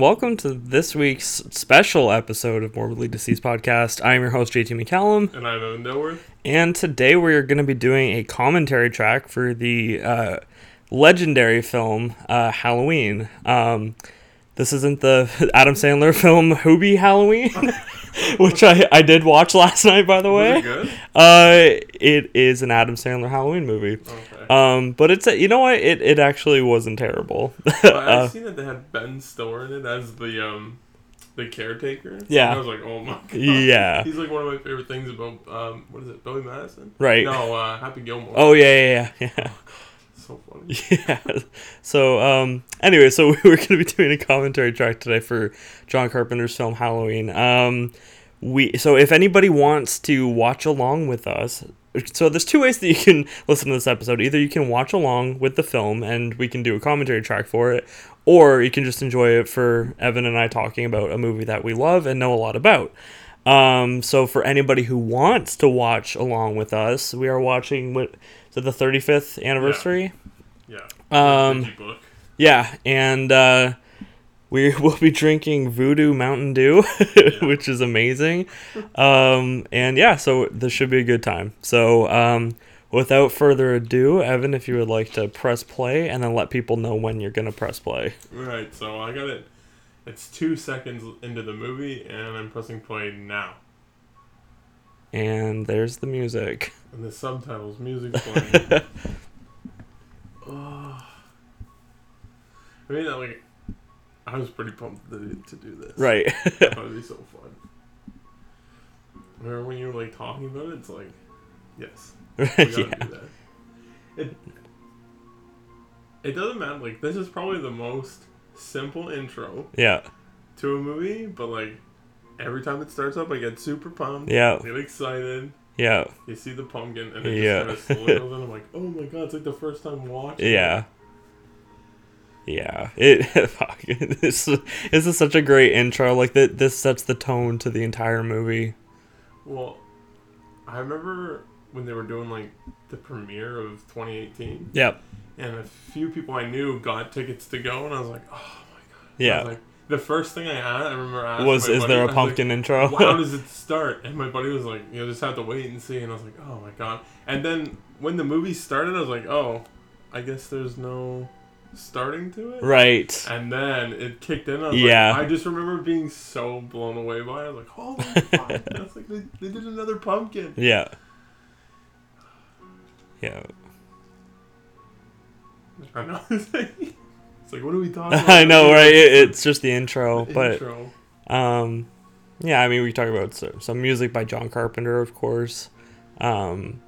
and welcome to this week's special episode of Morbidly Deceased Podcast. I am your host, JT McCallum, And I'm Evan Dilworth. and today we're going to be doing a commentary track for the uh, legendary film uh, Halloween. Um, this isn't the Adam Sandler film Hubie Halloween, which I, I did watch last night, by the Was way. it good? Uh, it is an Adam Sandler Halloween movie. Okay. Um, but it's a, you know what? It, it actually wasn't terrible. But Uh, I've seen that they had Ben Stiller in it as the um the caretaker. Yeah. And I was like, oh my god. Yeah. He's like one of my favorite things about um what is it, Billy Madison? Right. No, uh Happy Gilmore. Oh yeah, yeah, yeah, So funny. yeah. yeah. So um, anyway, so we were going to be doing a commentary track today for John Carpenter's film Halloween. Um, we so if anybody wants to watch along with us. So there's two ways that you can listen to this episode. Either you can watch along with the film and we can do a commentary track for it, or you can just enjoy it for Evan and I talking about a movie that we love and know a lot about. Um, so for anybody who wants to watch along with us, we are watching what is it the 35th anniversary? Yeah. Um, book. Yeah, and uh, we will be drinking Voodoo Mountain Dew, which is amazing. Um, and yeah, so this should be a good time. So um, without further ado, Evan, if you would like to press play and then let people know when you're gonna press play. Right, so I got it it's two seconds into the movie and I'm pressing play now. And there's the music. And the subtitles, music's playing. oh. I mean, like, I was pretty pumped to, do this. Right. that it'd be so fun. Remember when you were like talking about it? It's like, yes, we gotta yeah. do that. It it doesn't matter. Like this is probably the most simple intro Yeah. to a movie, but like every time it starts up, I get super pumped. Yeah. I get excited. Yeah. You see the pumpkin, and it Yeah. just kind of goes in. I'm like, oh my god, it's like the first time watching. it. Yeah. It fuck, this this is such a great intro. Like that, this sets the tone to the entire movie. Well, I remember when they were doing like the premiere of 2018, Yep. and a few people I knew got tickets to go, and I was like, oh my god. Yeah. like, the first thing I had, I remember asking Was is buddy, there a was like, pumpkin intro? How does it start? And my buddy was like, you know, just have to wait and see. And I was like, oh my god. And then when the movie started, I was like, oh, I guess there's no starting to it. right. And then it kicked in. I was Yeah. like, I just remember being so blown away by it. I was like, holy fuck. That's like, they, they did another pumpkin. Yeah. Yeah. I know. it's like, what are we talking about? I know, right? It, it's just the intro, The but intro. um, yeah. I mean, we talk about so- some music by John Carpenter, of course, um,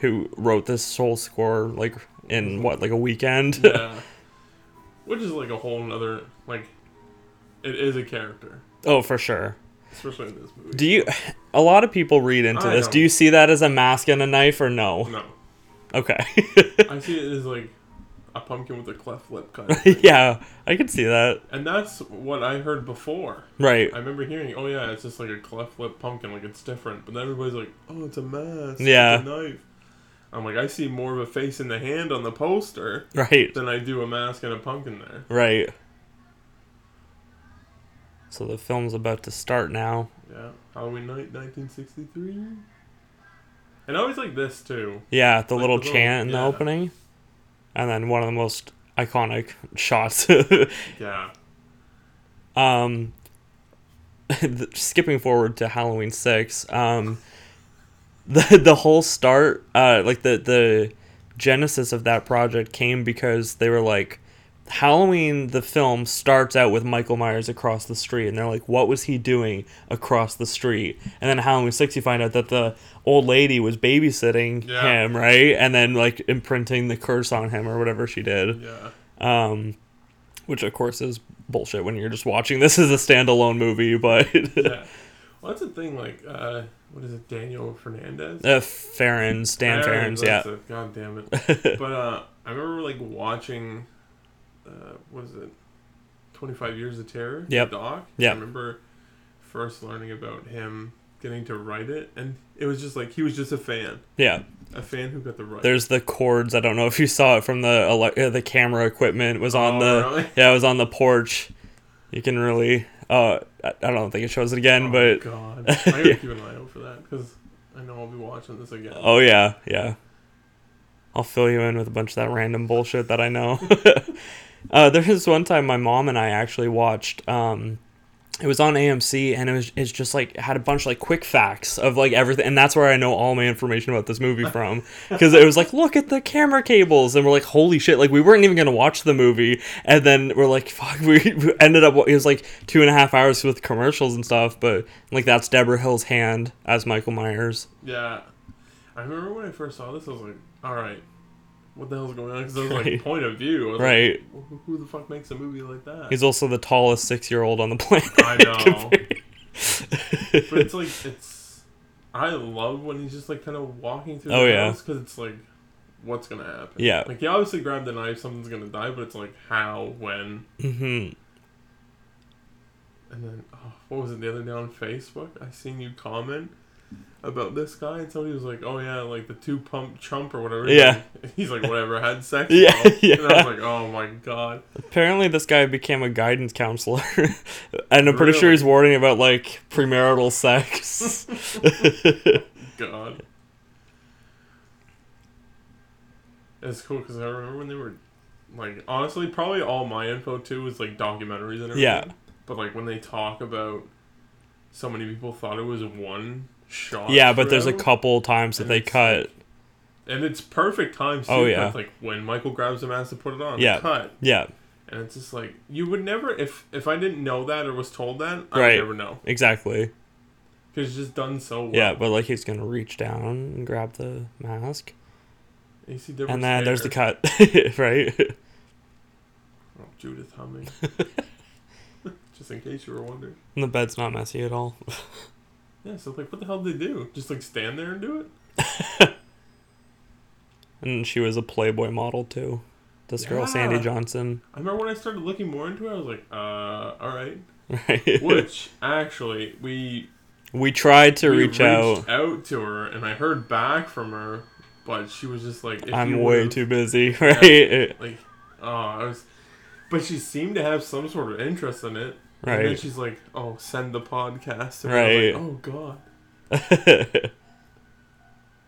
who wrote this whole score like in what like a weekend. Yeah. Which is like a whole nother, like, it is a character. oh, for sure. Especially in this movie. Do you? A lot of people read into I this. Do don't. you see that as a mask and a knife, or no? no. Okay. I see it as like a pumpkin with a cleft lip cut. yeah, I can see that. and that's what I heard before. Right. I remember hearing, oh yeah, it's just like a cleft lip pumpkin, like it's different. But then everybody's like, oh, it's a mask. Yeah. It's a knife. I'm like, I see more of a face in the hand on the poster Right. than I do a mask and a pumpkin there. Right. So the film's about to start now. Yeah. Halloween night, 1963. And I always like this too. Yeah, the Like little the little- chant in the yeah. opening. And then one of the most iconic shots. Yeah. um skipping forward to Halloween 6. Um the the whole start uh like the the genesis of that project came because they were like Halloween the film starts out with Michael Myers across the street and they're like what was he doing across the street and then Halloween 6 you find out that the old lady was babysitting Yeah. him right and then like imprinting the curse on him or whatever she did Yeah. um which of course is bullshit when you're just watching this as a standalone movie but yeah. Well, that's the thing. Like, uh, what is it, Daniel Fernandez? uh, Farrands Dan Farrands yeah it. God damn it. but uh, I remember like watching, uh, what is it, Twenty Five Years of Terror? Yep. The doc. Yep. I remember first learning about him getting to write it, and it was just like he was just a fan, yeah a fan who got the right. There's the cords. I don't know if you saw it from the ele- uh, the camera equipment was on Oh, the really? yeah it was on the porch. You can really. Uh, I don't think it shows it again, but oh but God, I gotta keep an eye out for that because I know I'll be watching this again. oh yeah, yeah. I'll fill you in with a bunch of that random bullshit that I know. uh, there was one time my mom and I actually watched. Um, it was on AMC and it was it's just like had a bunch of like quick facts of like everything and that's where I know all my information about this movie from because it was like look at the camera cables and we're like holy shit like we weren't even gonna watch the movie and then we're like fuck we we ended up it was like two and a half hours with commercials and stuff but like that's Debra Hill's hand as Michael Myers. Yeah, I remember when I first saw this, I was like, all right, what the hell's going on? Because was like Right. point of view. I was right Like, who, who the fuck makes a movie like that? he's also the tallest six year old on the planet I know. but it's like it's. I love when he's just like kind of walking through Oh, the yeah. house because it's like, what's gonna happen? Yeah. Like he obviously grabbed the knife, something's gonna die, but it's like how, when, hmm and then oh, what was it the other day on Facebook? I seen you comment about this guy, and somebody was like, "Oh yeah, like the two pump chump or whatever." Yeah. He's like, "Whatever, had sex." Yeah, now." And I was like, "Oh my god." Apparently, this guy became a guidance counselor, and I'm pretty sure he's warning about like premarital sex. God. It's cool because I remember when they were, like, honestly, probably all my info too was like documentaries and everything. Yeah. But like when they talk about, so many people thought it was one shot. yeah, but there's a couple times that And they cut. and it's perfect times. Oh, too, Oh, yeah. Like when Michael grabs the mask to put it on. Yeah. Cut. Yeah, And it's just like you would never if if I didn't know that or was told that I Right. would never know exactly. because it's just done so well. Yeah, but like he's gonna reach down and grab the mask, You see different and then there's the cut, right? Oh, Judith humming. Just in case you were wondering. And the bed's not messy at all. Yeah, so like, what the hell did they do? Just like stand there and do it? And she was a Playboy model too. This girl, Sandy Johnson, I remember when I started looking more into it, I was like, uh, all right. right? Which actually, we we tried to we reach reached out. to her, and I heard back from her, but she was just like, if I'm way too busy, right? like, oh, I was. But she seemed to have some sort of interest in it. And then she's like, "Oh, send the podcast." And Right. Like, oh God,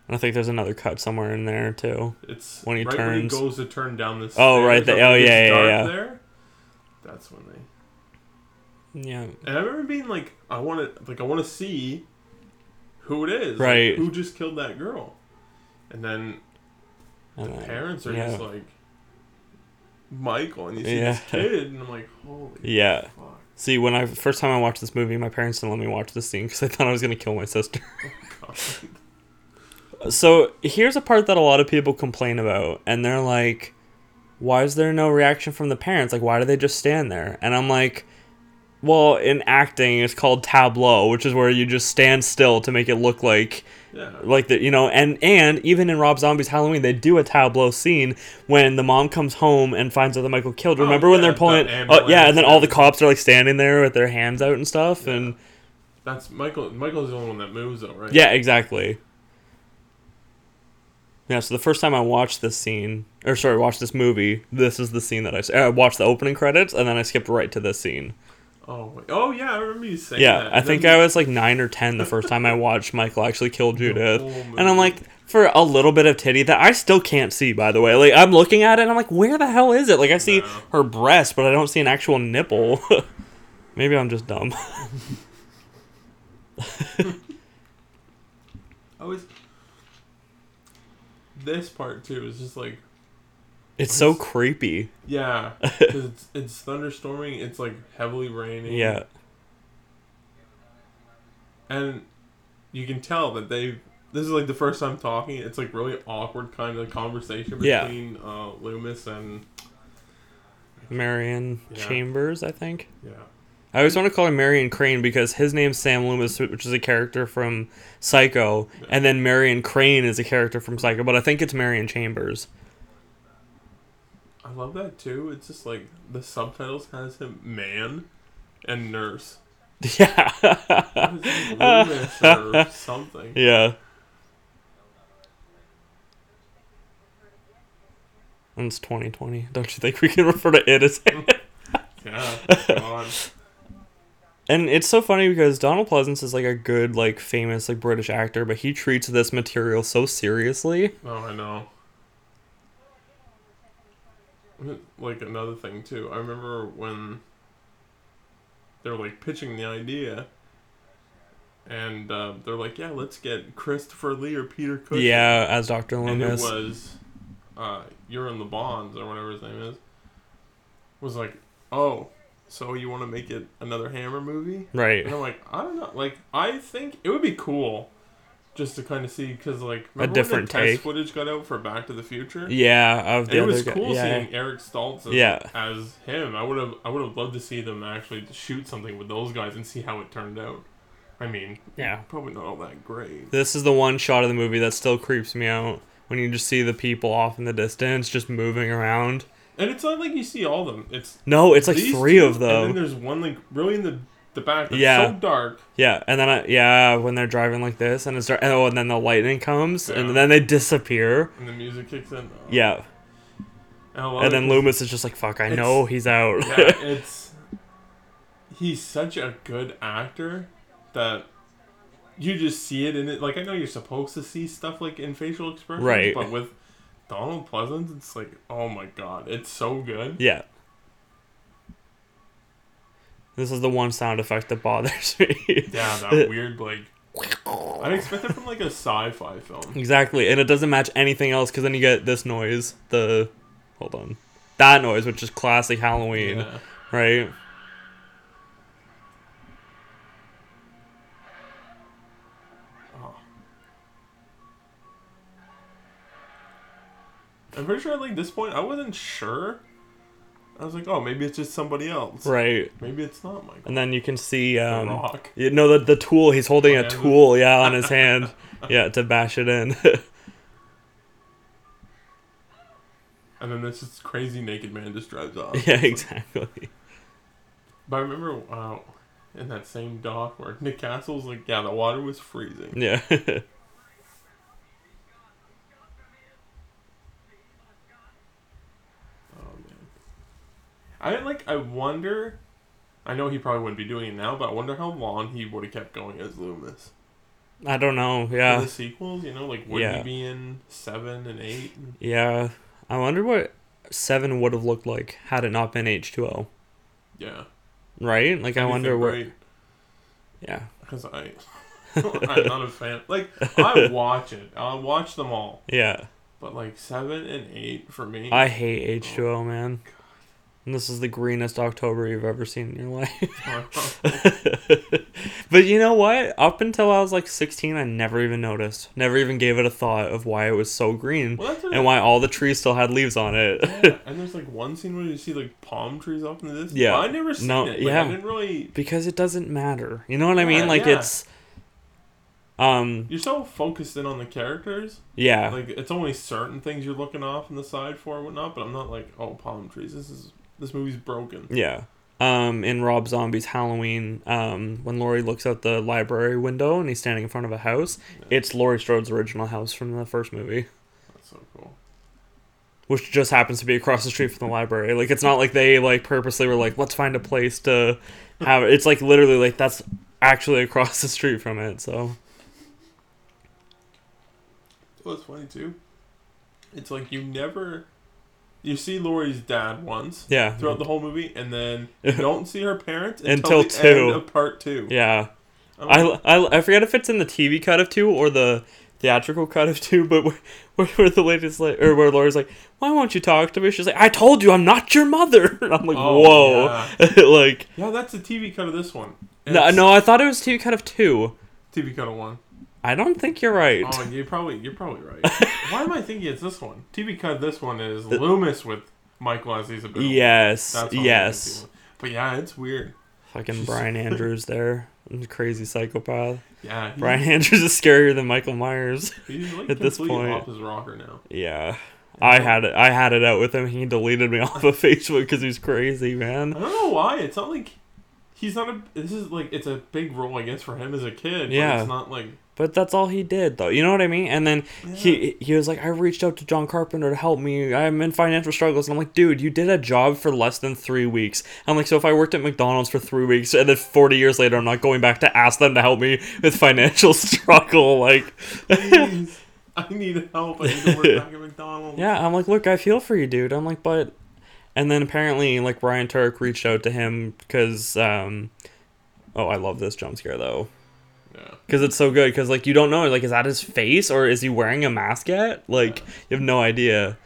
I think there's another cut somewhere in there too. it's When he right when he goes to turn down this. Oh, right, the- oh, oh yeah, yeah, yeah. There, that's when they. Yeah, And I remember being like, I want to, like, I want to see who it is, like, Right. who just killed that girl, and then and then- parents are yeah. just like, Michael, and you see Yeah. this kid, and I'm like, holy Yeah. fuck, See, when I first time I watched this movie, my parents didn't let me watch this scene because they thought I was gonna kill my sister. Oh, God. So here's a part that a lot of people complain about, and they're like, "Why is there no reaction from the parents? Like, why do they just stand there?" And I'm like, "Well, in acting, it's called tableau, which is where you just stand still to make it look like." Yeah, like the you know and and even in rob zombie's halloween they do a tableau scene when the mom comes home and finds out that michael killed. Oh, remember when they're pulling the oh uh, yeah and then all the cops are like standing there with their hands out and stuff and that's Michael. Michael's the only one that moves, though, right? yeah exactly yeah so the first time i watched this scene or sorry watched this movie this is the scene that I, I uh, watched the opening credits and then i skipped right to this scene Oh, wait. oh yeah, I remember you saying that. yeah that. i think i was like nine or ten the first time i watched michael actually kill judith And I'm like, for a little bit of titty that I still can't see, by the way. Like, I'm looking at it and I'm like, where the hell is it? Like, I see No. her breast, but I don't see an actual nipple. Maybe I'm just dumb. I was. This part too is just like It's so creepy. Yeah, it's it's thunderstorming. It's like heavily raining. Yeah. and you can tell that they. This is like the first time talking. It's like really awkward kind of conversation Yeah. between uh, Loomis and Marion Yeah. Chambers, I think. yeah. I always want to call him Marion Crane because his name's Sam Loomis, which is a character from Psycho, and then Marion Crane is a character from Psycho, but I think it's Marion Chambers. I love that too. It's just like the subtitles has him man and nurse. Yeah. Or something. Yeah. And it's 2020. Don't you think we can refer to it as Yeah. And it's so funny because Donald Pleasence is like a good, like famous, like British actor, but he treats this material so seriously. Oh, I know. Like another thing too. I remember when they were like pitching the idea, and uh, they're like, "Yeah, let's get Christopher Lee or Peter Cushing." Yeah, as Doctor and it was uh, "Irwin Yablans" or whatever his name is. Was like, "Oh, so you want to make it another Hammer movie?" Right. And I'm like, I don't know. Like, I think it would be cool just to kind of see because like remember different when the take. test footage got out for Back to the Future. Yeah, of the it was guy. cool yeah. seeing Eric Stoltz as, Yeah. as him. I would have I would have loved to see them actually shoot something with those guys and see how it turned out. I mean, Yeah. probably not all that great. This is the one shot of the movie that still creeps me out when you just see the people off in the distance just moving around. And it's not like you see all of them. It's No, it's like three two, of them. And then there's one like really in the the back that's Yeah. so dark. Yeah, and then I, yeah, when they're driving like this and it's dark, oh, and then the lightning comes Yeah. and then they disappear. And the music kicks in. Oh. Yeah, And, and then Loomis is just like, "Fuck, I know he's out." yeah, it's he's such a good actor that you just see it in it. Like I know you're supposed to see stuff like in facial expressions, Right. But with Donald Pleasence, it's like, oh my god, it's so good. yeah. This is the one sound effect that bothers me. Yeah, that weird like. I'd expect it from like a sci-fi film. Exactly, and it doesn't match anything else because then you get this noise. The hold on, that noise, which is classic Halloween, Yeah. right? Oh. I'm pretty sure at like this point I wasn't sure. I was like, oh, maybe it's just somebody else. Right, Maybe it's not Michael. and then you can see The um, Rock. you know the the tool. He's holding a the- tool, yeah, on his hand, yeah, to bash it in. And then this just crazy naked man just drives off. yeah, exactly. But I remember uh, in that same doc where Nick Castle's like, yeah, the water was freezing. Yeah, I like. I wonder. I know he probably wouldn't be doing it now, but I wonder how long he would have kept going as Loomis. I don't know. For Yeah, the sequels, you know, like would Yeah. he be in seven and eight? yeah. I wonder what seven would have looked like had it not been H two O. Yeah. Right? Like I wonder what. Right? Yeah. Because I, I'm not a fan. Like I watch it. I watch them all, Yeah. but like seven and eight for me. I hate H2O, man. And this is the greenest October you've ever seen in your life. but you know what? Up until I was like 16, I never even noticed. Never even gave it a thought of why it was so green well, and why all the trees still had leaves on it. Yeah, and there's like one scene where you see like palm trees off in the distance. Yeah. But I never seen No, it. Like, yeah. I didn't really. because it doesn't matter. You know what I mean? Like yeah. it's um You're so focused in on the characters. yeah. Like it's only certain things you're looking off on the side for and whatnot. But I'm not like, oh, palm trees. This is this movie's broken. Yeah. Um, in Rob Zombie's Halloween, um, when Laurie looks out the library window and he's standing in front of a house, it's Laurie Strode's original house from the first movie, That's so cool. which just happens to be across the street from the library. Like, it's not like they like purposely were like, let's find a place to have it. It's like literally like that's actually across the street from it. So Well, it's funny too. It's like you never. You see Laurie's dad once yeah, throughout the whole movie, and then you don't see her parents until, Until the two. end of part two. yeah. I, I, I forget if it's in the TV cut of two or the theatrical cut of two, but where, where, where the lady's like, or where Laura's like, why won't you talk to me? She's like, I told you I'm not your mother. And I'm like, Oh, whoa. like, yeah, that's the TV cut of this one. no, no, I thought it was TV cut of two. TV cut of one. I don't think you're right. Oh, you probably you're probably right. Why am I thinking it's this one? TV cut this one is Loomis with Michael as Isabel. yes, That's yes. But yeah, it's weird. Fucking Brian Andrews there. Crazy psychopath. Yeah, Brian Andrews is scarier than Michael Myers. he's like at this point. off his rocker now. Yeah. I had it. I had it out with him. He deleted me off of Facebook because he's crazy, man. I don't know why. It's not like he's not a. This is like it's a big role, I guess, for him as a kid. Yeah. But it's not like. But that's all he did, though. You know what I mean? And then he he was like, I reached out to John Carpenter to help me. I'm in financial struggles. And I'm like, dude, you did a job for less than three weeks. I'm like, so if I worked at McDonald's for three weeks and then 40 years later, I'm not going back to ask them to help me with financial struggle. Like, Please, I need help. I need to work back at McDonald's. yeah, I'm like, look, I feel for you, dude. I'm like, but. And then apparently, like, Ryan Turek reached out to him because, um, oh, I love this jump scare, though. Yeah. because it's so good because like you don't know like is that his face or is he wearing a mask yet like you have no idea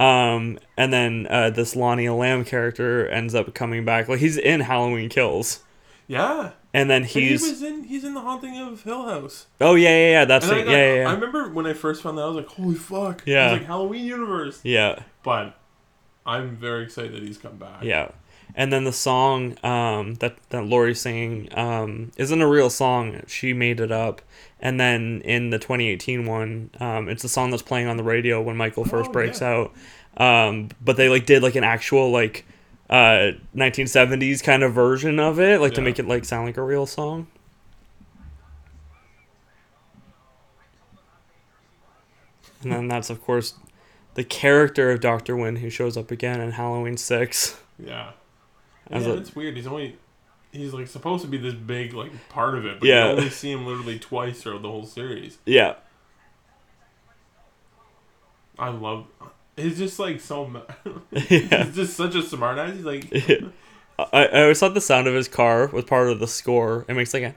um and then uh this lonnie elam character ends up coming back like he's in halloween kills Yeah. and then And he he's was in. He's in the haunting of Hill House. oh yeah yeah yeah that's And it got- yeah yeah I remember when I first found that, I was like, "Holy fuck!" Yeah. It's like Halloween universe. yeah But I'm very excited that he's come back. yeah and then the song um that that Laurie's singing um isn't a real song she made it up and then in the 2018 one um it's the song that's playing on the radio when Michael first Oh, breaks yeah. out um but they like did like an actual like uh 1970s kind of version of it like to make it like sound like a real song and then that's of course the character of Dr. Wynn who shows up again in Halloween 6 Yeah. Yeah, a- it's weird. He's only. He's like supposed to be this big like part of it, but Yeah. you only see him literally twice throughout the whole series. yeah I love. He's just like so. yeah he's just such a smartass. He's like. I, I always thought the sound of his car was part of the score. It makes like a.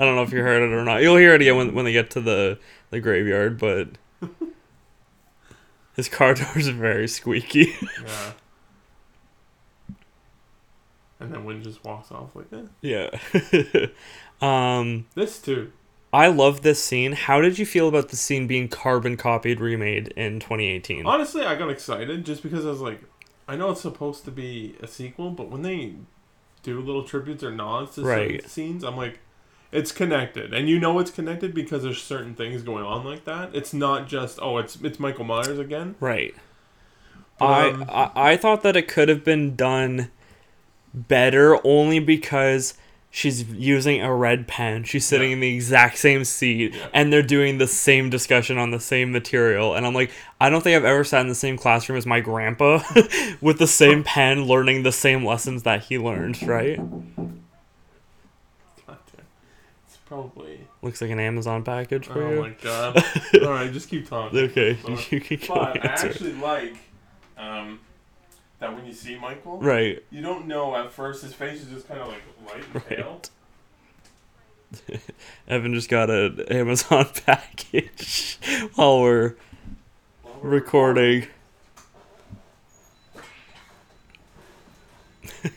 I don't know if you heard it or not. You'll hear it again when, when they get to the, the graveyard, but his car doors are very squeaky. Yeah. And then Wynn just walks off like that. yeah. um, This too. I love this scene. How did you feel about the scene being carbon copied remade in 2018? Honestly, I got excited just because I was like, I know it's supposed to be a sequel, but when they do little tributes or nods to Right. certain scenes, I'm like, it's connected, and you know it's connected because there's certain things going on like that. It's not just oh, it's it's Michael Myers again. Right. Um, I, I I thought that it could have been done better only because she's using a red pen. She's sitting Yeah. in the exact same seat Yeah. and they're doing the same discussion on the same material. And I'm like, I don't think I've ever sat in the same classroom as my grandpa with the same pen learning the same lessons that he learned, right? It's probably. Looks like an Amazon package for Oh you. my god! All right, just keep talking. Okay, Sorry. you can go But I actually like um, that when you see Michael, Right. you don't know at first. His face is just kind of like light and pale. Right. Evan just got an Amazon package while we're While we're recording.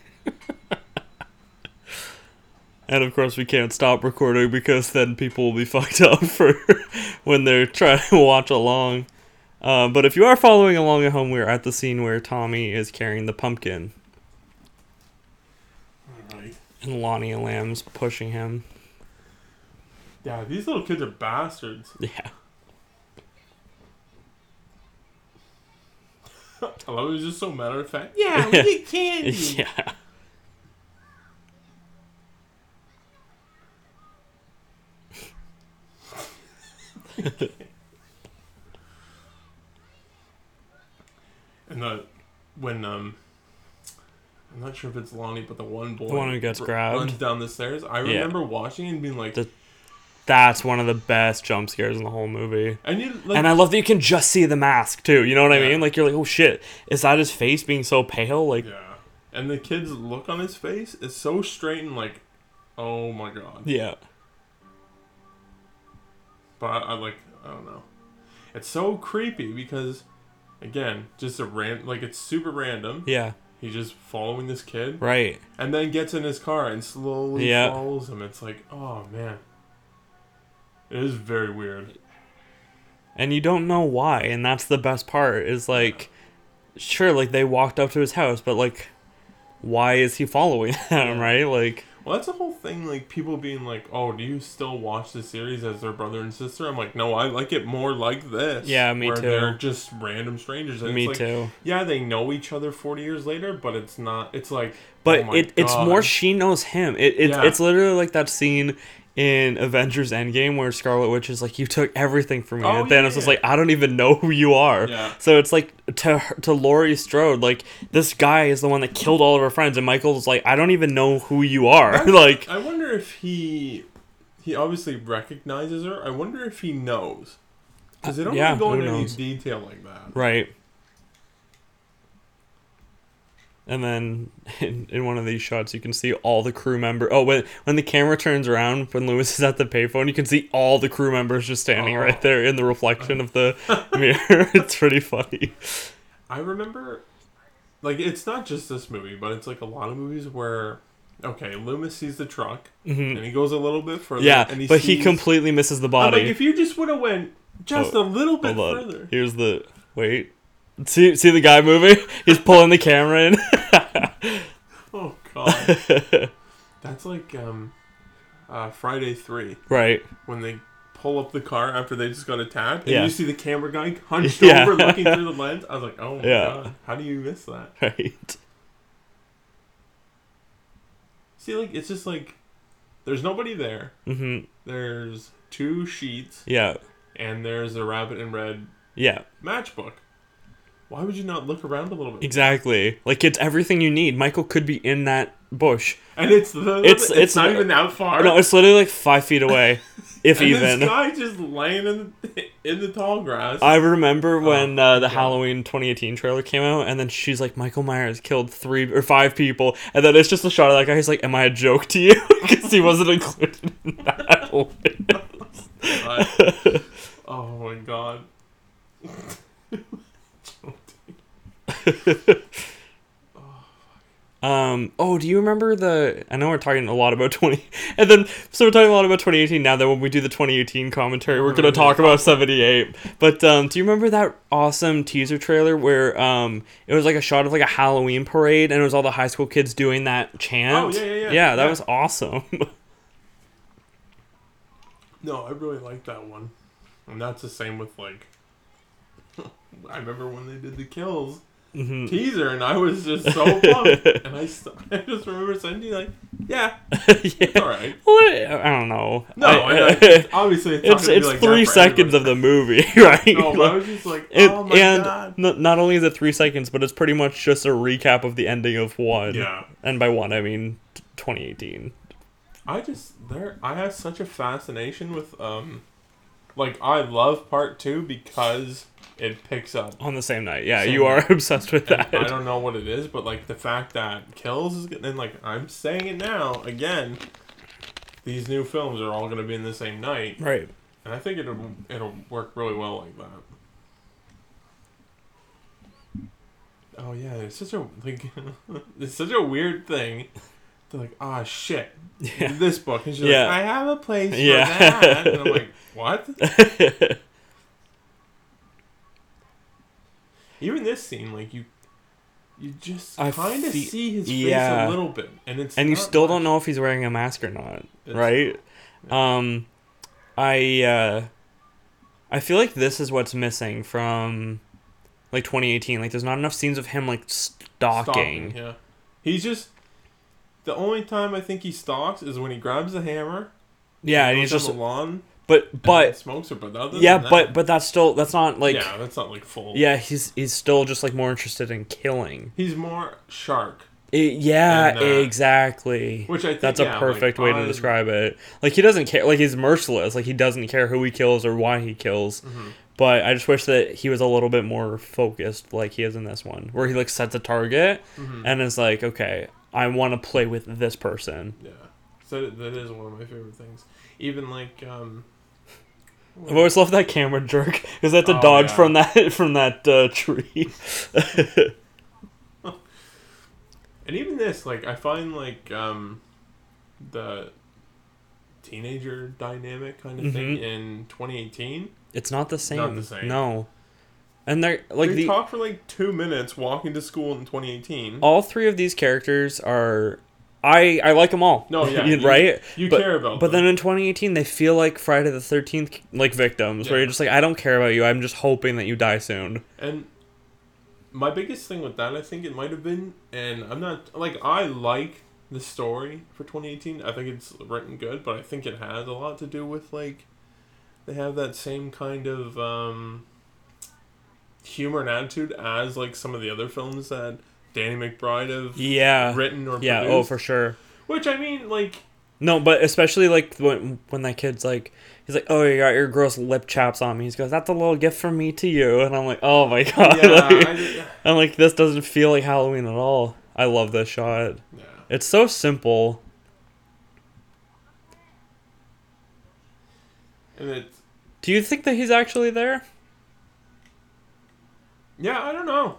and of course, we can't stop recording because then people will be fucked up for when they're trying to watch along. Uh, but if you are following along at home, we're at the scene where Tommy is carrying the pumpkin Alright. and Lonnie Elam's pushing him. Yeah, these little kids are bastards. Yeah. I love it. It's just so matter of fact. Yeah, we get candy. yeah. And the when um, I'm not sure if it's Lonnie, but the one boy, The one who gets r- grabbed? runs down the stairs. I Yeah. remember watching and being like, The- That's one of the best jump scares in the whole movie. and you like, and I love that you can just see the mask too. You know what I Yeah. mean? Like you're like, oh shit, is that his face being so pale? Like, yeah, and the kid's look on his face is so straight and like, oh my god. yeah, But I like, I don't know. It's so creepy because, again, just a random, like it's super random. yeah, He's just following this kid. right. and then gets in his car and slowly Yeah. follows him. It's like, oh man, it is very weird. And you don't know why, and that's the best part. Is like, sure, like they walked up to his house, but like, why is he following them? Yeah. Right? Like, Well, that's the whole thing. Like people being like, "Oh, do you still watch the series as their brother and sister?" I'm like, "No, I like it more like this." Yeah, me where too. They're just random strangers. And Me like, too. Yeah, they know each other 40 years later, but it's not. It's like, But oh it, it's more she knows him. It, it Yeah. it's literally like that scene in Avengers Endgame where Scarlet Witch is like, "You took everything from me," Oh, and Thanos is yeah. like, "I don't even know who you are." Yeah. So it's like to to Laurie Strode, like this guy is the one that killed all of her friends, and Michael's like, "I don't even know who you are." like, I wonder if he he obviously recognizes her. I wonder if he knows because they don't Yeah, really go into any detail like that. right. And then in, in one of these shots, you can see all the crew member. Oh, when when the camera turns around, when Lewis is at the payphone, you can see all the crew members just standing Oh. right there in the reflection of the mirror. it's pretty funny. I remember, like, it's not just this movie, but it's like a lot of movies where, okay, Loomis sees the truck and he goes a little bit further. Mm-hmm. Yeah, he but he completely misses the I'm body. like, if you just would have went just Oh, a little bit further. Here's the wait. See see the guy moving? He's pulling the camera in. Oh God, that's like um, uh, Friday Three right. when they pull up the car after they just got attacked, and Yeah. you see the camera guy hunched Yeah. over looking through the lens. I was like, oh my Yeah. God, how do you miss that? Right. See, like it's just like there's nobody there. Mhm. There's two sheets, Yeah. and there's a rabbit in red Yeah. matchbook. Why would you not look around a little bit? Exactly. Like it's everything you need. Michael could be in that bush. And it's the It's- it's, it's- not even that far. No, it's literally like five feet away, if even. this guy just laying in the, in the tall grass. I remember when uh, the God. Halloween 2018 trailer came out, and then she's like, "Michael Myers killed three or five people," and then it's just a shot of that guy. He's like, "Am I a joke to you?" Because he wasn't included in that oh my god. Um. Oh, do you remember the? I know we're talking a lot about 20, and then so we're talking a lot about 2018 now. That when we do the 2018 commentary, we're gonna talk about 78. But um, do you remember that awesome teaser trailer where um, it was like a shot of like a Halloween parade, and it was all the high school kids doing that chant? Oh, yeah, yeah, yeah. Yeah, that Yeah. was awesome. No, I really like that one. And that's the same with like I remember when they did the kills Mhm. teaser and I was just so pumped. and I, st- I just remember sending like, yeah, it's alright. Well, I don't know. No, I- I, I, obviously it's, it's it's like three seconds of the movie, right? No, but I was just like, It- oh my and god. n- not only is it three seconds, but it's pretty much just a recap of the ending of one. Yeah. And by one, I mean t- 2018. I just there I have such a fascination with um like I love part two because it picks up. On the same night. Yeah, Same you are obsessed with And that. I don't know what it is, but like the fact that kills is and like I'm saying it now again. These new films are all gonna be in the same night. Right. And I think it'll it'll work really well like that. Oh yeah, it's such a like it's such a weird thing. They're like, ah shit. Yeah. This book and she's Yeah. like, I have a place for Yeah. that and I'm like, What? Even this scene, like you you just I kind of fe- see his yeah. face a little bit. And it's and you still much. don't know if he's wearing a mask or not, It's- right? Um, I uh, I feel like this is what's missing from like 2018. Like, there's not enough scenes of him like stalking. Yeah. He's just the only time I think he stalks is when he grabs the hammer. Yeah, and he's just on the lawn, but but smokes her. But other yeah, that, but but that's still that's not like yeah, that's not like full. yeah. He's he's still just like more interested in killing. he's more shark, It, yeah, uh, exactly. which I think That's yeah, a perfect like, way to describe it. Like he doesn't care. Like he's merciless. Like he doesn't care who he kills or why he kills. Mhm. But I just wish that he was a little bit more focused, like he is in this one, where he like sets a target Mhm. and is like, okay, I want to play with this person. Yeah, so that- that is one of my favorite things. Even like um, I've always loved that camera jerk because they had to Oh, dodge yeah. from that from that uh, tree. and even this, like I find like um, the teenager dynamic kind of thing Mhm. in 2018. it's not the same. Not the same. No, and they're like they the talk for like two minutes walking to school in 2018. all three of these characters are I I like them all. No, yeah, You- right. You but, care about But them. then in 2018, they feel like Friday the 13th like victims, where you're just like, I don't care about you. I'm just hoping that you die soon. And my biggest thing with that, I think it might have been, and I'm not like I like the story for 2018. I think it's written good, but I think it has a lot to do with like they have that same kind of um, humor and attitude as like some of the other films that Danny McBride have Yeah. written or Yeah. Oh, produced. Oh, for sure. Which I mean, like No, but especially like when when that kid's like, he's like, "Oh, you got your gross lip chaps on me." He goes, "That's a little gift from me to you," and I'm like, "Oh my god!" yeah, Like, I, I'm like, this doesn't feel like Halloween at all. I love this shot. yeah. It's so simple. And it's Do you think that he's actually there? Yeah, I don't know.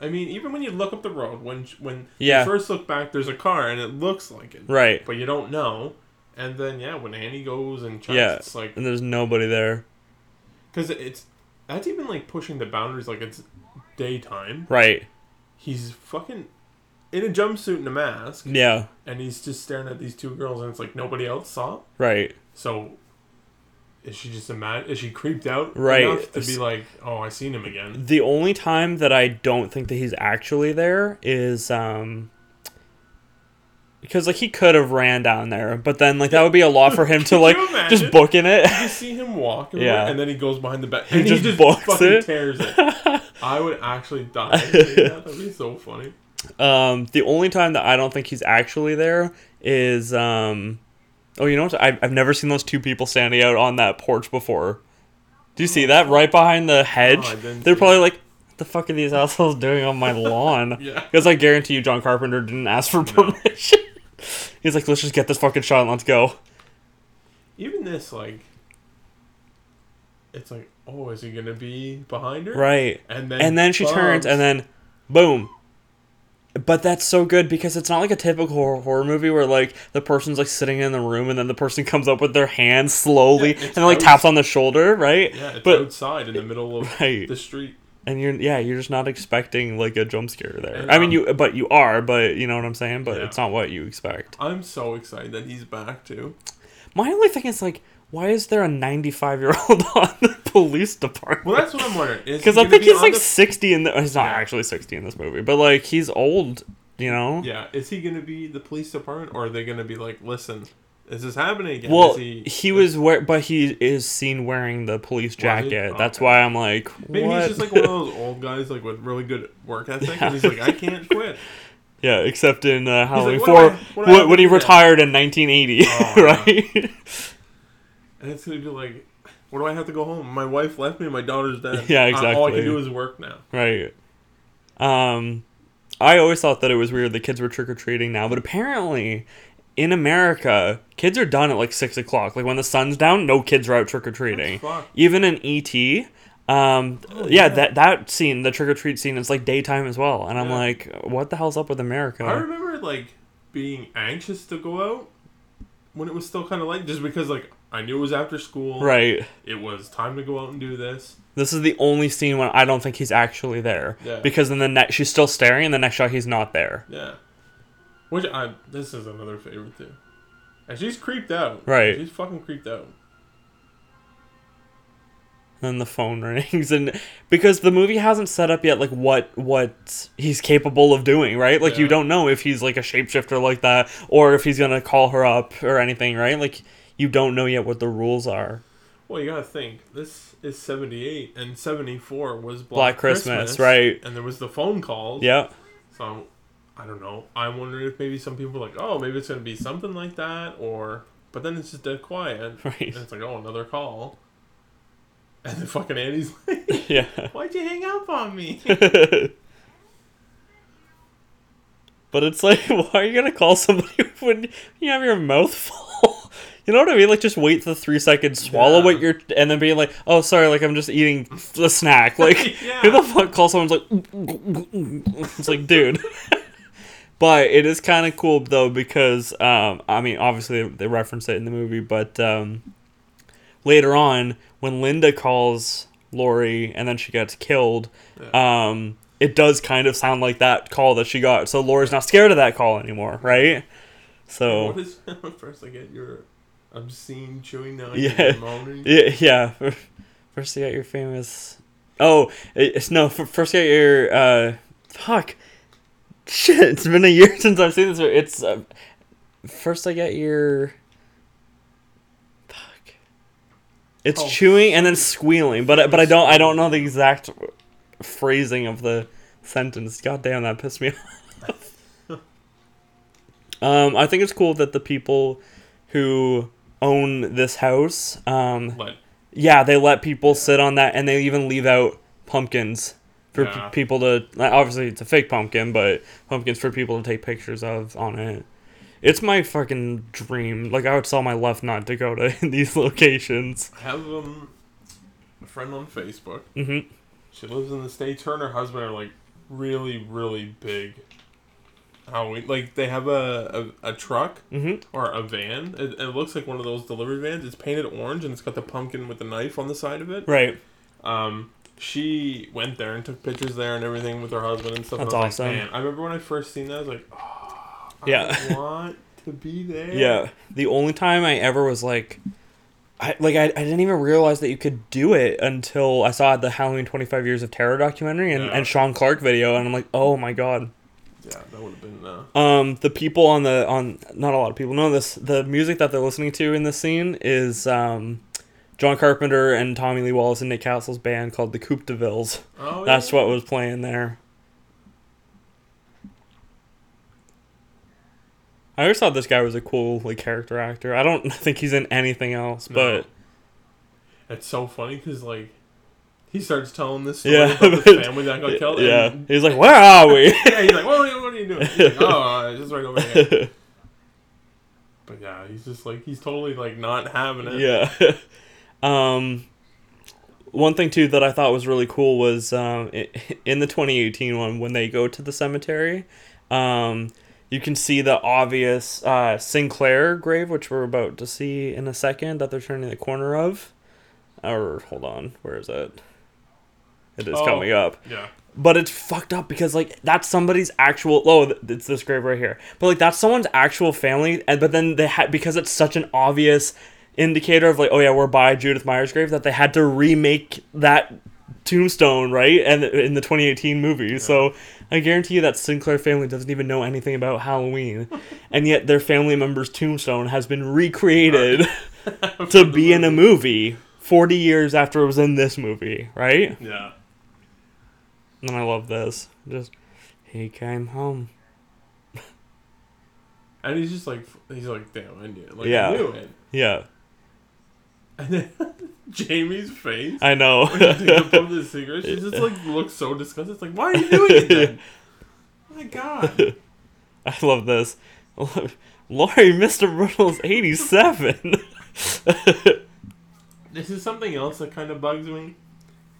I mean, even when you look up the road, when when Yeah. you first look back, there's a car and it looks like it, Right. but you don't know. And then yeah, when Annie goes and checks, Yeah. it's like And there's nobody there. because it's that's even like pushing the boundaries. Like it's daytime. Right. He's fucking in a jumpsuit and a mask, Yeah. and he's just staring at these two girls, and it's like nobody else saw. Right. So. Is she just a mad? Is she creeped out Right. enough to be like, "Oh, I seen him again"? The only time that I don't think that he's actually there is um because like he could have ran down there, but then like that would be a lot for him to like just booking it. You see him walk, Yeah. and then he goes behind the back, He and just he just books fucking it. tears it. I would actually die. That'd be so funny. Um, the only time that I don't think he's actually there is um, oh, you know what? I've I've never seen those two people standing out on that porch before. Do you see that right behind the hedge? Oh, They're probably like, "What the fuck are these assholes doing on my lawn?" Yeah. Because I guarantee you, John Carpenter didn't ask for permission. He's like, "Let's just get this fucking shot and let's go." Even this, like, it's like, oh, is he gonna be behind her? Right. And then and then she turns and then boom but that's so good because it's not like a typical horror, horror movie where like the person's like sitting in the room and then the person comes up with their hand slowly Yeah, and then like taps on the shoulder right yeah, it's but outside in the middle of Right. the street. and you're yeah you're just not expecting like a jump scare there And, i mean um, you but you are but you know what i'm saying but Yeah. it's not what you expect I'm so excited that he's back too. my only thing is like why is there a 95 year old on the police department Well, that's what I'm wondering. Because I think be he's like the- 60 in the he's not Yeah. actually 60 in this movie but like he's old you know yeah, is he gonna be the police department, or are they gonna be like, listen, is this happening again? Well, is he, he, was wear, but he is seen wearing the police jacket. That's Okay. why I'm like, Maybe what? he's just like one of those old guys, like with really good work ethic, and he's like, I can't quit. yeah, except in uh, Halloween "What Four, I- what do I wh- have when he retired in 1980, Oh, yeah. right? And it's gonna be like, what do I have to go home? My wife left me. My daughter's dead. Yeah, Uh, all I can do is work now. right. Um, I always thought that it was weird the kids were trick or treating now, but apparently. In America, kids are done at like six o'clock. Like when the sun's down, no kids are out trick or treating. Even in ET, um, Oh, yeah, yeah. that that scene, the trick or treat scene, it's like daytime as well. And I'm Yeah. like, what the hell's up with America? I remember like being anxious to go out when it was still kind of light, just because like I knew it was after school. Right. It was time to go out and do this. This is the only scene when I don't think he's actually there. Yeah. Because in the next, she's still staring, and the next shot he's not there. Yeah. Which I this is another favorite too. And she's creeped out. Right. She's fucking creeped out. Then the phone rings, and because the movie hasn't set up yet, like what what he's capable of doing, right? Like you don't know if he's like a shapeshifter like that, or if he's gonna call her up or anything, right? Like you don't know yet what the rules are. Well, you gotta think. This is seventy eight, and seventy four was Black, Black Christmas, right. And there was the phone calls. Yeah. So I don't know. I'm wondering if maybe some people are like, oh, maybe it's gonna be something like that, or but then it's just dead quiet, Right. and it's like, oh, another call. And then fucking Andy's like, Yeah. why'd you hang up on me? but it's like, why are you gonna call somebody when you have your mouth full? You know what I mean? Like, just wait the three seconds, swallow Yeah. what you're, and then be like, "Oh, sorry, like I'm just eating a snack." Like, Yeah. who the fuck calls someone's like, it's like, dude. but it is kind of cool though because, um, I mean, obviously they, they reference it in the movie, but um, later on when Linda calls Laurie and then she gets killed, um, it does kind of sound like that call that she got. So Laurie's not scared of that call anymore, right? So What is first? I get your obscene chewing noise. Yeah. and moaning. yeah, yeah. First you got your famous. Oh, it's no. First you got your. uh Fuck. Shit! It's been a year since I've seen this. It's uh, first I get your. Fuck. It's Oh, chewing and then squealing, but I- but I don't I don't know the exact phrasing of the sentence. God damn, that pissed me off. um, I think it's cool that the people who own this house, um, But yeah, they let people sit on that, and they even leave out pumpkins for p- people to. Obviously, it's a fake pumpkin, but pumpkins for people to take pictures of on it. It's my fucking dream. Like I would sell my left nut to go to these locations. I have um a friend on Facebook. hmm She lives in the states. Her and her husband are like really, really big. Halloween, like they have a a, a truck hmm or a van. It, it looks like one of those delivery vans. It's painted orange and it's got the pumpkin with the knife on the side of it. Right. Um, she went there and took pictures there and everything with her husband and stuff. That's and I awesome. Like, Man, I remember when I first seen that, I was like, oh, I Yeah. want to be there. Yeah. The only time I ever was like, I like I, I didn't even realize that you could do it until I saw the Halloween 25 Years of Terror documentary and, Yeah. and Sean Clarke video, and I'm like, oh my god. Yeah, that would have been. Uh, Um, the people on the on not a lot of people know this. The music that they're listening to in this scene is um, John Carpenter and Tommy Lee Wallace and Nick Castle's band called the Coupe de Villes. oh, That's what was playing there. I always thought this guy was a cool like character actor. I don't think he's in anything else, No. but It's so funny because like he starts telling this story Yeah, about the family that got killed. yeah, and- he's like, "Where are we?" yeah. He's like, what are you, what are you doing? He's like, oh, uh, just right over here. But yeah, he's just like he's totally like not having it. yeah. um, one thing too that I thought was really cool was um, in the 2018 one when they go to the cemetery, um, you can see the obvious uh, Sinclair grave, which we're about to see in a second that they're turning the corner of. Or hold on, where is it? It is Oh. coming up Yeah. but it's fucked up because like that's somebody's actual oh it's this grave right here but like that's someone's actual family and but then they had because it's such an obvious indicator of like oh yeah we're by judith myers grave that they had to remake that tombstone right and in the 2018 movie so i guarantee you that sinclair family doesn't even know anything about halloween and yet their family member's tombstone has been recreated to be in a movie 40 years after it was in this movie right Yeah. And I love this. Just he came home. And he's just like he's like, damn, I knew it. Like Yeah. I knew it. Yeah, And then Jamie's face. I know. when he takes a puff of the cigarette, she just like looks so disgusted. It's like, why are you doing it then? My God. I love this. Laurie, Mr. Brutal's 87. This is something else that kind of bugs me.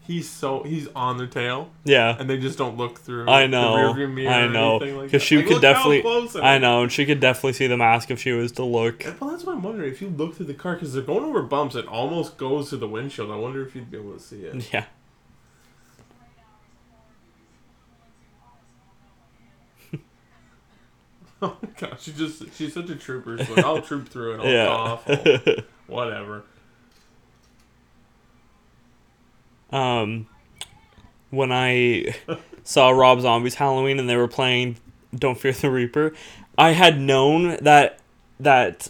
He's so he's on their tail, yeah, and they just don't look through. I know. The rearview mirror I know. Because like she Like, could definitely- I know, and she could definitely see the mask if she was to look. Well, that's what I'm wondering. If you look through the car, because they're going over bumps, it almost goes to the windshield. I wonder if you'd be able to see it. Yeah. Oh my gosh, she just she's such a trooper. She's like, I'll troop through it. I'll Yeah. cough. I'll, whatever. Um, when I saw Rob Zombie's Halloween and they were playing "Don't Fear the Reaper," I had known that that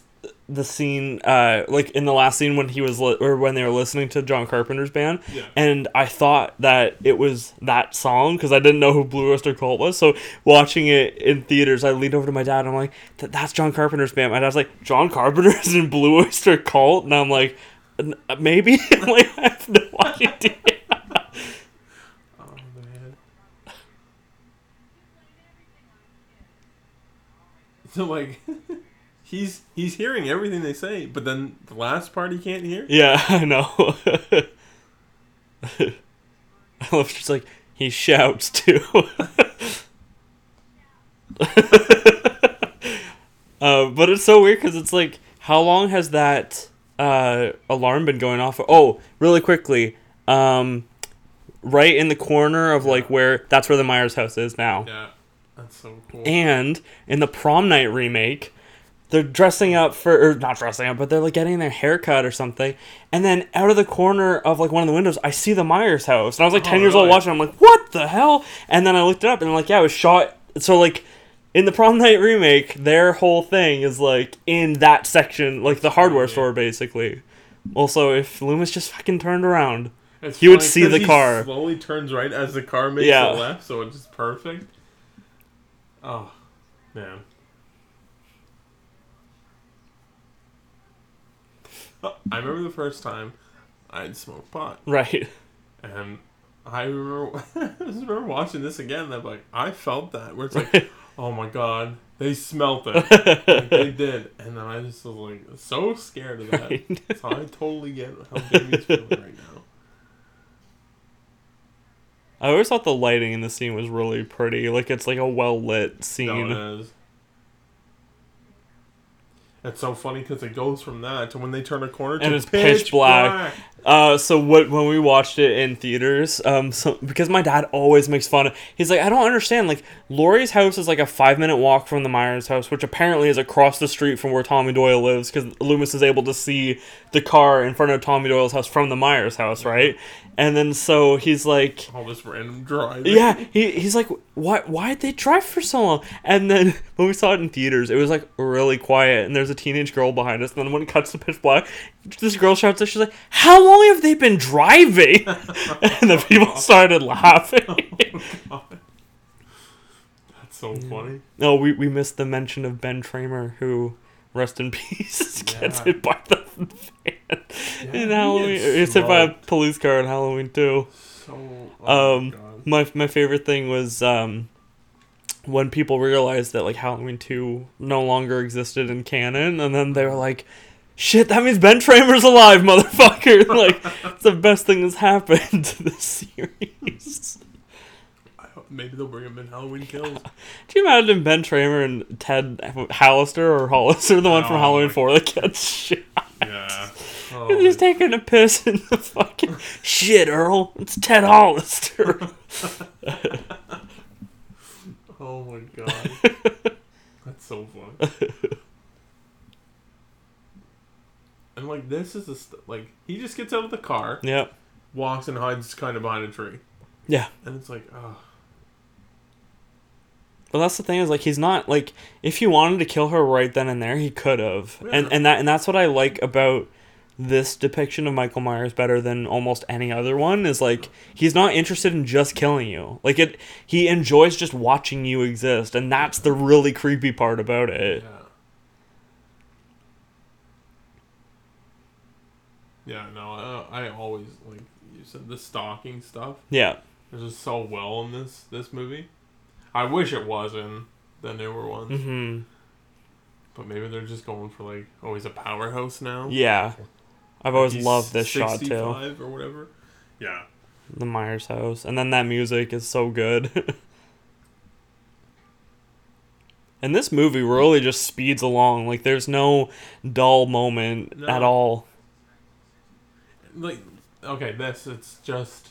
the scene, uh, like in the last scene when he was li- or when they were listening to John Carpenter's band, Yeah. and I thought that it was that song because I didn't know who Blue Oyster Cult was. So watching it in theaters, I leaned over to my dad and I'm like, "That's John Carpenter's band." My dad's like, "John Carpenter is in Blue Oyster Cult," and I'm like, "N- "Maybe." like I have no idea. Oh man. So like, he's he's hearing everything they say, but then the last part he can't hear. Yeah, I know. I love just like he shouts too. uh, but it's so weird because it's like, how long has that uh, alarm been going off? Oh, really quickly. Um, right in the corner of like where that's where the Myers house is now. Yeah, that's so cool. And in the prom night remake, they're dressing up for or not dressing up, but they're like getting their haircut or something. And then out of the corner of like one of the windows, I see the Myers house. And I was like Oh, ten years old watching. I'm like, what the hell? And then I looked it up and I'm like, yeah, it was shot. So like in the prom night remake, their whole thing is like in that section, like the hardware Yeah. store, basically. Also, if Loomis just fucking turned around, It's He would see the he car. Slowly turns right as the car makes Yeah. a left, so it's just perfect. Oh, man. Oh, I remember the first time I'd smoked pot, right? and I remember, I remember watching this again. And I'm like, I felt that where it's like, oh my god, they smelt it, like, they did, and then I just was like so scared of that. So I totally get how Jamie's feeling right now. I always thought the lighting in the scene was really pretty. Like it's like a well lit scene. No, is. So funny because it goes from that to when they turn a corner to And it's pitch black. Uh, so what when we watched it in theaters, um, so because my dad always makes fun of, he's like, I don't understand. Like Laurie's house is like a five minute walk from the Myers house, which apparently is across the street from where Tommy Doyle lives, because Loomis is able to see the car in front of Tommy Doyle's house from the Myers house, right? And then so he's like, All this random driving. yeah, he, he's like, why why did they drive for so long? And then when we saw it in theaters, it was like really quiet, and there's a teenage girl behind us. And then when it cuts to pitch black, this girl shouts out, she's like, "How long have they been driving?" and the people oh, started laughing. Oh, That's so funny. no, we we missed the mention of Ben Tramer, who rest in peace gets Yeah. hit by the van in he Halloween. gets It's hit by a police car in Halloween too. So. Oh Um, my my my favorite thing was um when people realized that like Halloween 2 no longer existed in canon and then they were like shit that means Ben Tramer's alive motherfucker like it's the best thing that's happened to this series maybe they'll bring him in Halloween Kills. do you imagine Ben Tramer and Ted Hallister or Hollister the one from Oh Halloween my 4 that gets shit yeah. Oh, He's just oh. taking a piss in the fucking shit Earl it's Ted Hollister oh my god. That's so funny. and like this is the st- like he just gets out of the car, yep walks and hides kind of behind a tree, yeah and it's like, oh, But that's the thing is like he's not like if he wanted to kill her right then and there he could have and Yeah. and that and that's what I like about this depiction of Michael Myers better than almost any other one is like he's not interested in just killing you like it he enjoys just watching you exist and that's the really creepy part about it yeah. Yeah, no, I, I always like you said the stalking stuff. yeah It's just so well in this this movie. I wish it was in the newer ones, hmm but maybe they're just going for like, oh, he's a powerhouse now. yeah. I've always He's loved this shot too. 65 or whatever. Yeah, the Myers house. And then that music is so good. And this movie really just speeds along. Like there's no dull moment No. at all. Like okay, this it's just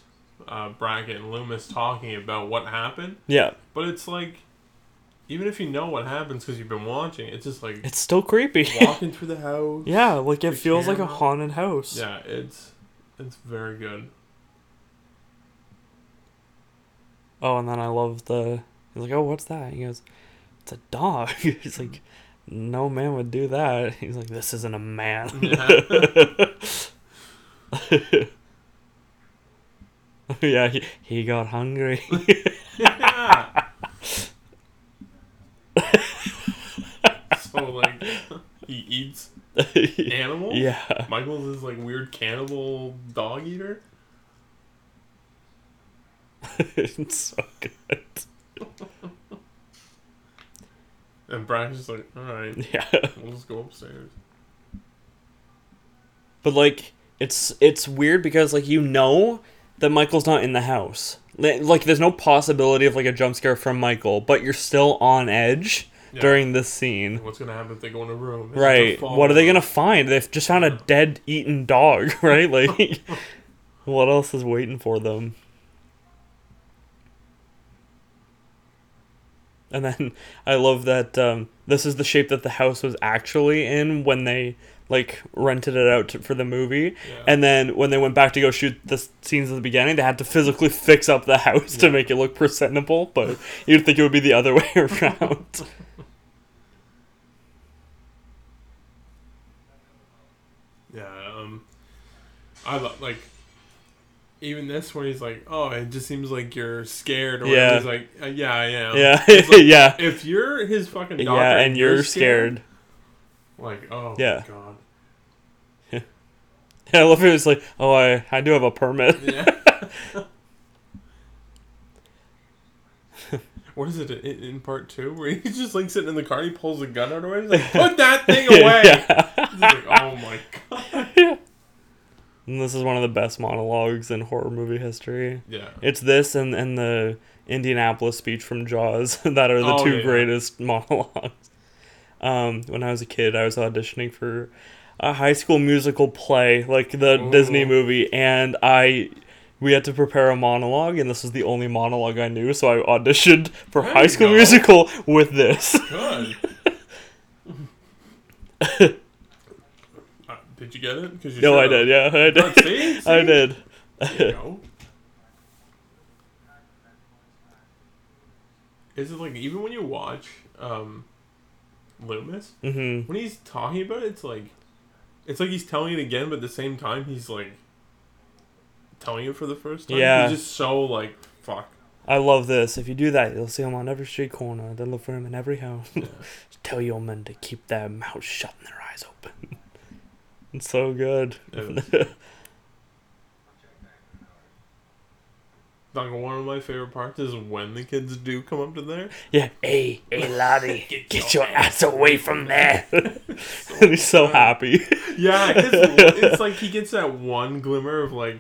uh, Brackett and Loomis talking about what happened, yeah. But it's like even if you know what happens because you've been watching, it's just like it's still creepy. walking through the house. yeah like it feels like a haunted house. Yeah, it's it's very good. oh and then i love the he's like oh what's that? He goes it's a dog. He's like no man would do that. He's like this isn't a man. Yeah he, he got hungry Yeah. so like he eats animals. yeah Michael's is like weird cannibal dog eater. it's so good And Brian's just like, all right, yeah we'll just go upstairs. But like it's it's weird because like you know that Michael's not in the house. Like there's no possibility of like a jump scare from Michael, but you're still on edge Yeah. during this scene. What's gonna happen if they go in a room? Is Right. What are they going to find? They've just found a dead eaten dog, right? Like what else is waiting for them? and then I love that um, this is the shape that the house was actually in when they like rented it out to, for the movie. Yeah. And then when they went back to go shoot the scenes at the beginning, they had to physically fix up the house to make it look presentable. But you'd think it would be the other way around. Yeah, um, I love like even this when he's like, "Oh, it just seems like you're scared." Or Yeah. yeah, he's like, uh, "Yeah, I am." yeah, like, yeah, If you're his fucking doctor, yeah, and you're scared. like, oh, Yeah. god, I love it. It's like, oh, I, I do have a permit. yeah. what is it in, in part two where he's just like sitting in the car, and he pulls a gun out of it, he's like, "Put that thing away!" yeah. He's like, "Oh my god." And this is one of the best monologues in horror movie history. Yeah. It's this and, and the Indianapolis speech from Jaws that are the Oh, two yeah, yeah. greatest monologues. Um, when I was a kid, I was auditioning for a high school musical play, like the Ooh. Disney movie, and I we had to prepare a monologue, and this was the only monologue I knew, so I auditioned for There High School go. Musical with this. Good. Uh, did you get it? Because you no, I did. Yeah, I did. see, see? I did. Is it like even when you watch um, Loomis, hmm when he's talking about it, it's like it's like he's telling it again, but at the same time he's like telling it for the first time. Yeah. he's just so like fuck. I love this. If you do that, you'll see him on every street corner. They'll look for him in every house. Tell your men to keep their mouths shut and their eyes open. it's so good. Like one of my favorite parts is when the kids do come up to there. yeah. Hey, hey, laddie, get, your ass away from there. and he's so happy. Yeah, it's like he gets that one glimmer of like,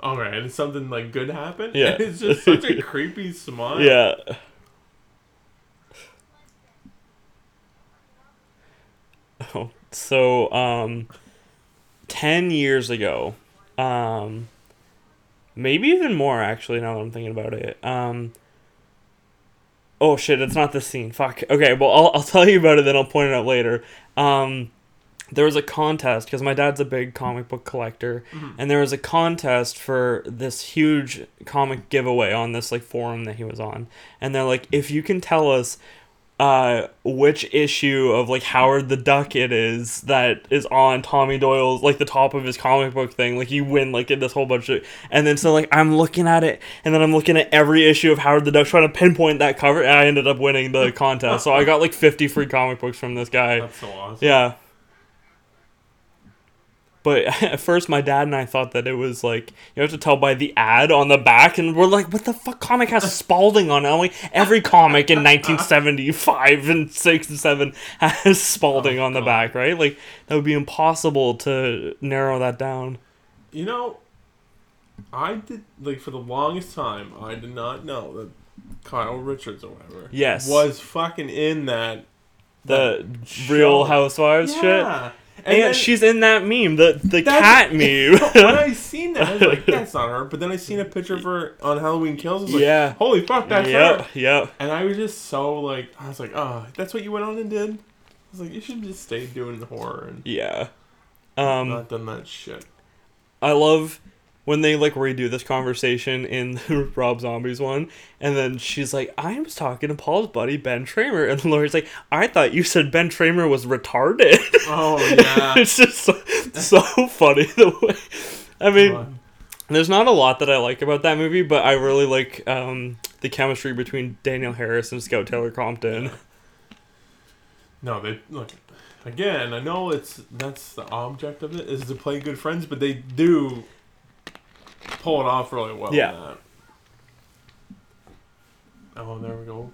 all right, and something like good happened. Yeah. and it's just such a creepy smile. yeah. Oh, so um, ten years ago, um, maybe even more actually. Now that I'm thinking about it, um. Oh shit! It's not this scene. Fuck. Okay, well I'll I'll tell you about it. Then I'll point it out later. Um, there was a contest because my dad's a big comic book collector, and there was a contest for this huge comic giveaway on this like forum that he was on, and they're like, if you can tell us uh, which issue of like Howard the Duck it is that is on Tommy Doyle's like the top of his comic book thing. Like you win like in this whole bunch of, and then so like I'm looking at it, and then I'm looking at every issue of Howard the Duck trying to pinpoint that cover, and I ended up winning the contest. So I got like 50 free comic books from this guy. That's so awesome. Yeah. But at first, my dad and I thought that it was like you have to tell by the ad on the back, and we're like, "What the fuck?" Comic has Spalding on it. Like, every comic in 1975 and six and seven has Spalding Oh, on the God. back, right? Like that would be impossible to narrow that down. You know, I did like for the longest time. I did not know that Kyle Richards or whatever. Yes. was fucking in that. The that Real show. Housewives shit, And, then- she's in that meme, the the cat meme. when I seen that, I was like, "That's not her." But then I seen a picture of her on Halloween Kills. I was like, Yeah. "Holy fuck, that's yep, her!" yep. And I was just so like, I was like, "Oh, that's what you went on and did." I was like, "You should just stay doing the horror and Yeah. Um, not done that shit." I love when they like redo this conversation in the Rob Zombies one, and then she's like, "I was talking to Paul's buddy Ben Tramer," and lawyer's like, "I thought you said Ben Tramer was retarded." Oh yeah. it's just so, so funny the way. I mean, there's not a lot that I like about that movie, but I really like um, the chemistry between Danielle Harris and Scout Taylor Compton. No, they look again. I know it's that's the object of it is to play good friends, but they do pull it off really well. Yeah. Oh, there we go.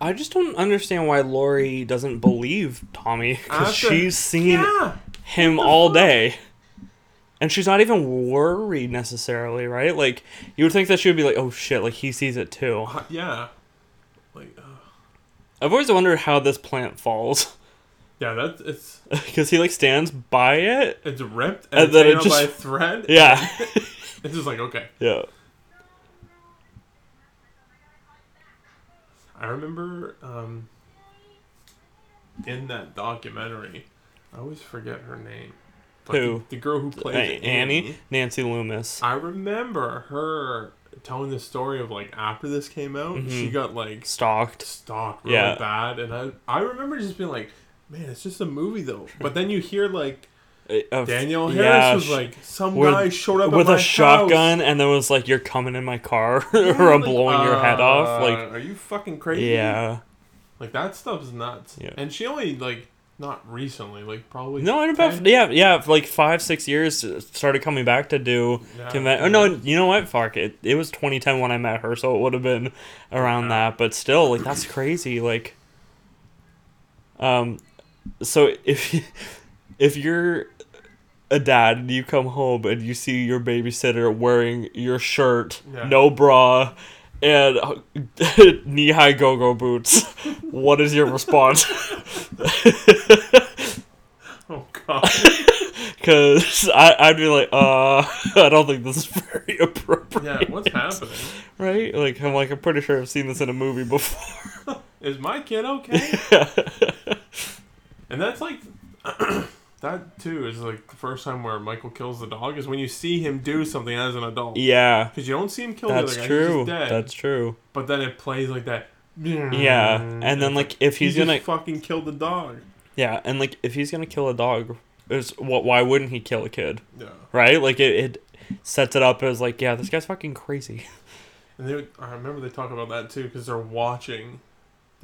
I just don't understand why Laurie doesn't believe Tommy because she's seen Yeah. him all day. And she's not even worried necessarily, right? Like you would think that she would be like, "Oh shit!" Like he sees it too. Uh, Yeah. Like, uh, I've always wondered how this plant falls yeah, that's it's because he like stands by it. it's ripped and, And it's then it out by a just- thread. Yeah, It's just like okay. yeah. I remember um, in that documentary, I always forget her name. But Who? The, the girl who plays Annie, Nancy Loomis. I remember her telling the story of like after this came out, she Mhm. got like Stalked. stalked really Yeah. bad, and I I remember just being like, man, it's just a movie though. But then you hear like of- Danielle Harris yeah, was like, some with- guy showed up with at a shotgun, house. and then was like, "You're coming in my car, Yeah, or I'm like, blowing your head off." uh, Like, are you fucking crazy? yeah, like that stuff's nuts. Yeah. And she only like not recently, like probably no, in about 10? yeah, yeah, like five, six years uh, started coming back to do Yeah. conven- Oh no, you know what? Fuck it. It was 2010 when I met her, so it would have been around Yeah. that. But still, like that's crazy. Like, um, so if if you're a dad and you come home and you see your babysitter wearing your shirt, Yeah. no bra, and knee high go go boots, what is your response? Oh god. Because I'd be like, uh, I don't think this is very appropriate. yeah, what's happening? Right? Like, I'm like, I'm pretty sure I've seen this in a movie before. Is my kid okay? And that's like that too is like the first time where Michael kills the dog is when you see him do something as an adult. yeah, Because you don't see him kill that's the other guy. true. He's dead. That's true. But then it plays like that. Yeah, and then like if he's just gonna, fucking killed the dog. yeah, and like if he's gonna kill a dog, is what? Why wouldn't he kill a kid? Yeah. Right? Like it, it sets it up as like, yeah, this guy's fucking crazy. And they, I remember they talk about that too because they're watching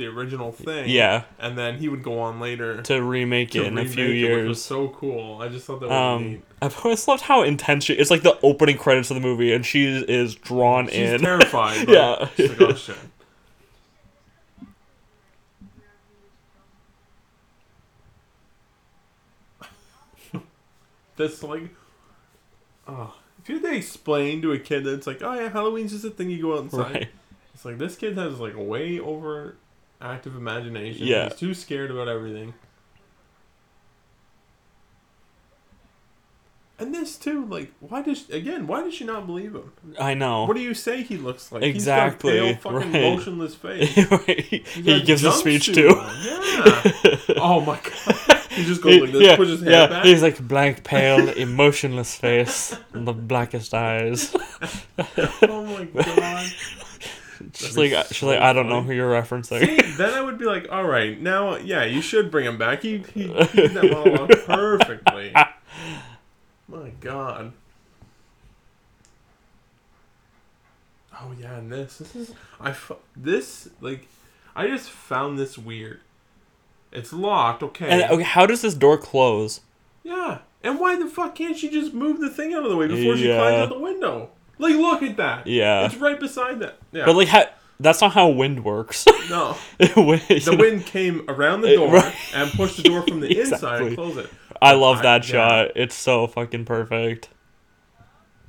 the original thing. Yeah, And then he would go on later to remake to it in a remake few it, which was years. so cool. I just thought that was Um, neat. I've always loved how intense she. It's like the opening credits of the movie, and she is drawn She's in. terrified. Yeah. Like, oh shit. That's like, oh, if you had to explain to a kid that it's like, oh yeah, Halloween's just a thing you go outside. right. It's like this kid has like a way over active imagination. Yeah. He's too scared about everything. And this too, like, why does again? Why does she not believe him? I know. What do you say he looks like? Exactly, He's got pale, fucking right. motionless face. right. He gives a speech too. on. Yeah. oh my god. He just goes like this, yeah, puts his hair yeah. back. He's like blank, pale, emotionless face, and the blackest eyes. oh my god. She's That'd be like, she's like, I don't know who you're referencing. See, then I would be like, all right, now, yeah, you should bring him back. He he, he did that monologue perfectly. My God. Oh yeah, and this, this is I this like, I just found this weird. It's locked, okay. And okay, how does this door close? yeah, and why the fuck can't she just move the thing out of the way before she climbs out the window? Like, look at that. Yeah, It's right beside that. Yeah. but like, how, that's not how wind works. no. Wind- The wind came around the It- door right. and pushed the door from the inside and closed it. I love I- that yeah. shot. It's so fucking perfect.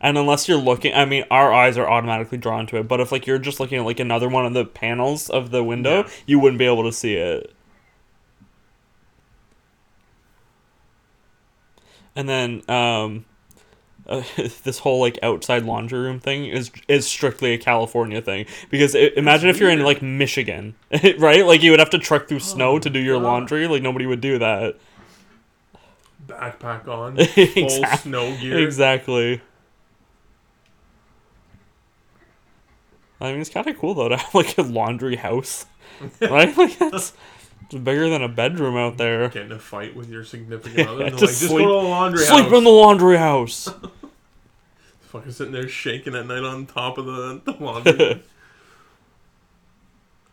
And unless you're looking, I mean, our eyes are automatically drawn to it. But if like you're just looking at like another one of the panels of the window, Yeah. you wouldn't be able to see it. And then um, uh, this whole like outside laundry room thing is is strictly a California thing because i imagine if you're in like Michigan, right? Like you would have to truck through snow Oh to do your God. laundry. Like nobody would do that. Backpack on, full Exact- snow gear. Exactly. I mean, it's kind of cool though to have like a laundry house, right? Like that's it's bigger than a bedroom out there. Get in a fight with your significant other. And they're like, Just just sleep- go to the laundry Sleep house. in the laundry house. Fucking sitting there shaking at night on top of the, the laundry.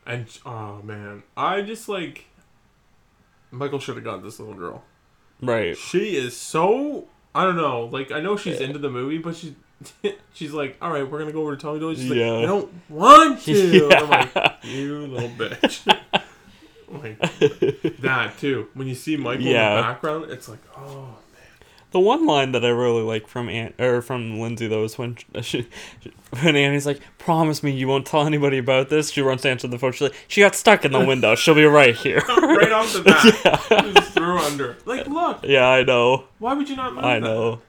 and oh man, I just like Michael should have got this little girl. right. She is so I don't know. Like I know she's into the movie, but she's she's like, all right, we're gonna go over to Tommy Doyle. She's Yeah. like, I don't want to. Yeah. I'm like, you little bitch. Like that too. When you see Michael in the background, it's like, oh man. The one line that I really like from Aunt or from Lindsay though is when she, when Annie's like, "Promise me you won't tell anybody about this." She runs to answer the phone. She's like, "She got stuck in the window. She'll be right here." right off the bat, just threw under. Like, look, yeah, I know. why would you not I know.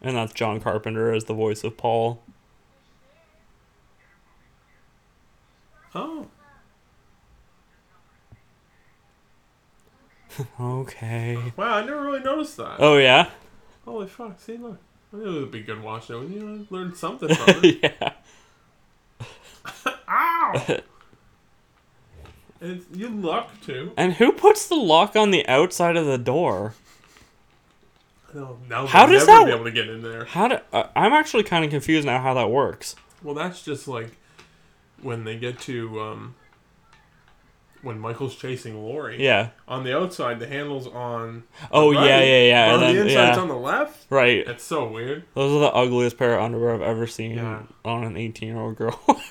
and that's John Carpenter as the voice of Paul. Oh. okay. Wow, I never really noticed that. Oh yeah. Holy fuck! See, look, I knew it would be good watching it. You know, learn something from it. yeah. Ow! and you lock too. And who puts the lock on the outside of the door? No, how does never that be able to get in there? How do, uh, I'm actually kind of confused now how that works. Well, that's just like when they get to um, when Michael's chasing Laurie. Yeah. On the outside, the handle's on. Oh right, yeah, yeah, yeah. on the then inside's yeah. on the left. Right. It's so weird. Those are the ugliest pair of underwear I've ever seen Yeah. on an 18 year old girl.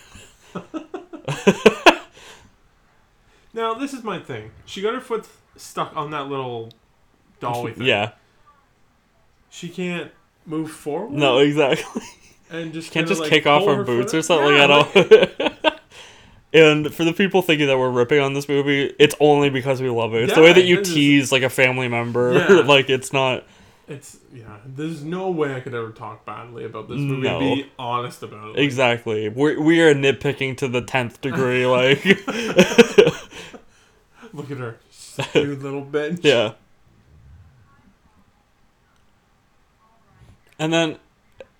Now, this is my thing. She got her foot stuck on that little dolly thing. yeah. She can't move forward. No, exactly. And just Can't just like, kick off our boots or something Yeah, at all. and for the people thinking that we're ripping on this movie, it's only because we love it. It's the way that you this is- tease like a family member. Yeah. like it's not. It's yeah. There's no way I could ever talk badly about this movie. No. Be honest about it. Like, Exactly. We're we are nitpicking to the tenth degree. Like, Look at her, stupid little bitch. yeah. And then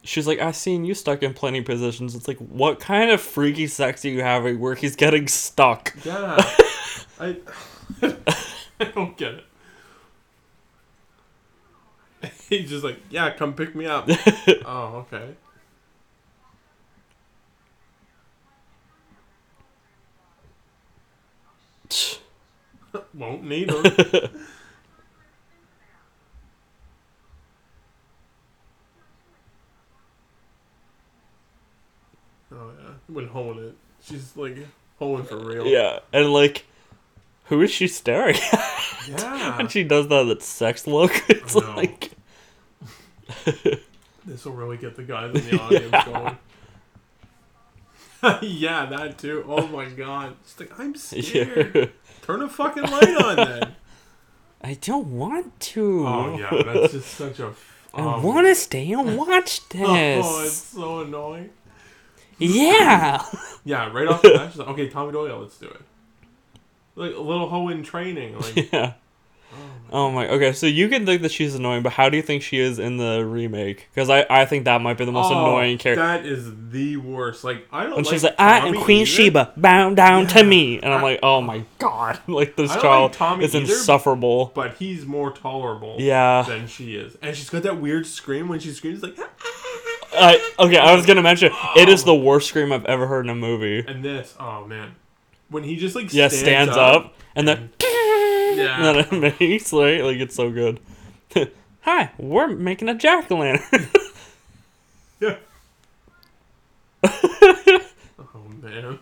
she's like, "I've seen you stuck in plenty positions." It's like, what kind of freaky sex are you having where he's getting stuck? Yeah. I. I don't get it. He's just like, yeah, come pick me up. oh, okay. Won't need her. When hoeing it, she's like hoeing for real. yeah, and like, who is she staring at? Yeah. and she does that that sex look. It's I know. like, This will really get the guys in the audience going. yeah, that too. Oh my god. It's like, I'm scared. yeah. Turn a fucking light on then. I don't want to. Oh yeah, that's just such a. f- I um, want to stay and watch this. Oh, it's so annoying. Yeah. Yeah, right off the bat, she's like, okay, Tommy Doyle, let's do it. Like a little hoe in training. Like, yeah. Oh, oh my. Okay, so you can think that she's annoying, but how do you think she is in the remake? Because I, I think that might be the most oh, annoying character. That is the worst. Like I don't. When like she's like, "I am Queen either. Sheba, bow down to me," and I'm like, "Oh my god!" Like this child like Tommy is either, insufferable. but he's more tolerable. Yeah. Than she is, and she's got that weird scream when she screams like. Ah, ah, I okay. I was gonna mention it is the worst scream I've ever heard in a movie. And this, oh man, when he just like Yeah, stands, stands up, and then Yeah. and then it makes right like it's so good. Hi, we're making a jack o' lantern. Yeah. oh man.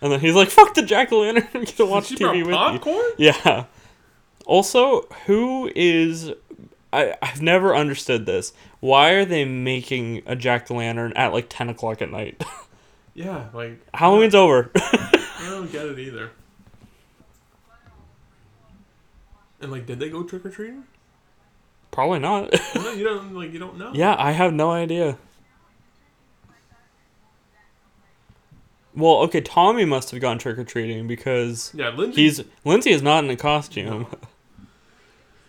and then he's like, "Fuck the jack o' lantern. I'm gonna watch she TV brought with you." popcorn? Yeah. Also, who is I I've never understood this. Why are they making a jack o' lantern at like ten o'clock at night? Yeah, like Halloween's over. I don't get it either. And like, did they go trick or treating? Probably not. you don't like you don't know. yeah, I have no idea. Well, okay, Tommy must have gone trick or treating because Yeah, Lindsay. he's Lindsay is not in a costume.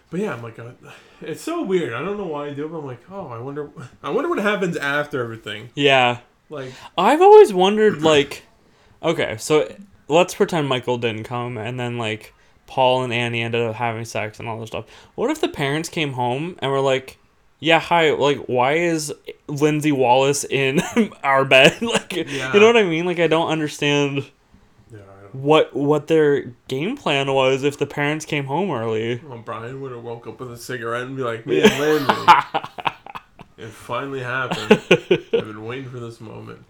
But yeah, I'm like, uh, it's so weird. I don't know why I do it. But I'm like, oh, I wonder. I wonder what happens after everything. Yeah. Like, I've always wondered, like, okay, so let's pretend Michael didn't come, and then like Paul and Annie ended up having sex and all this stuff. What if the parents came home and were like, "Yeah, hi, like, why is Lindsay Wallace in our bed?" like, Yeah. you know what I mean? Like, I don't understand yeah, I don't. What what their game plan was if the parents came home early. Well, Brian would have woke up with a cigarette and be like, and Lindsay. it finally happened. I've been waiting for this moment.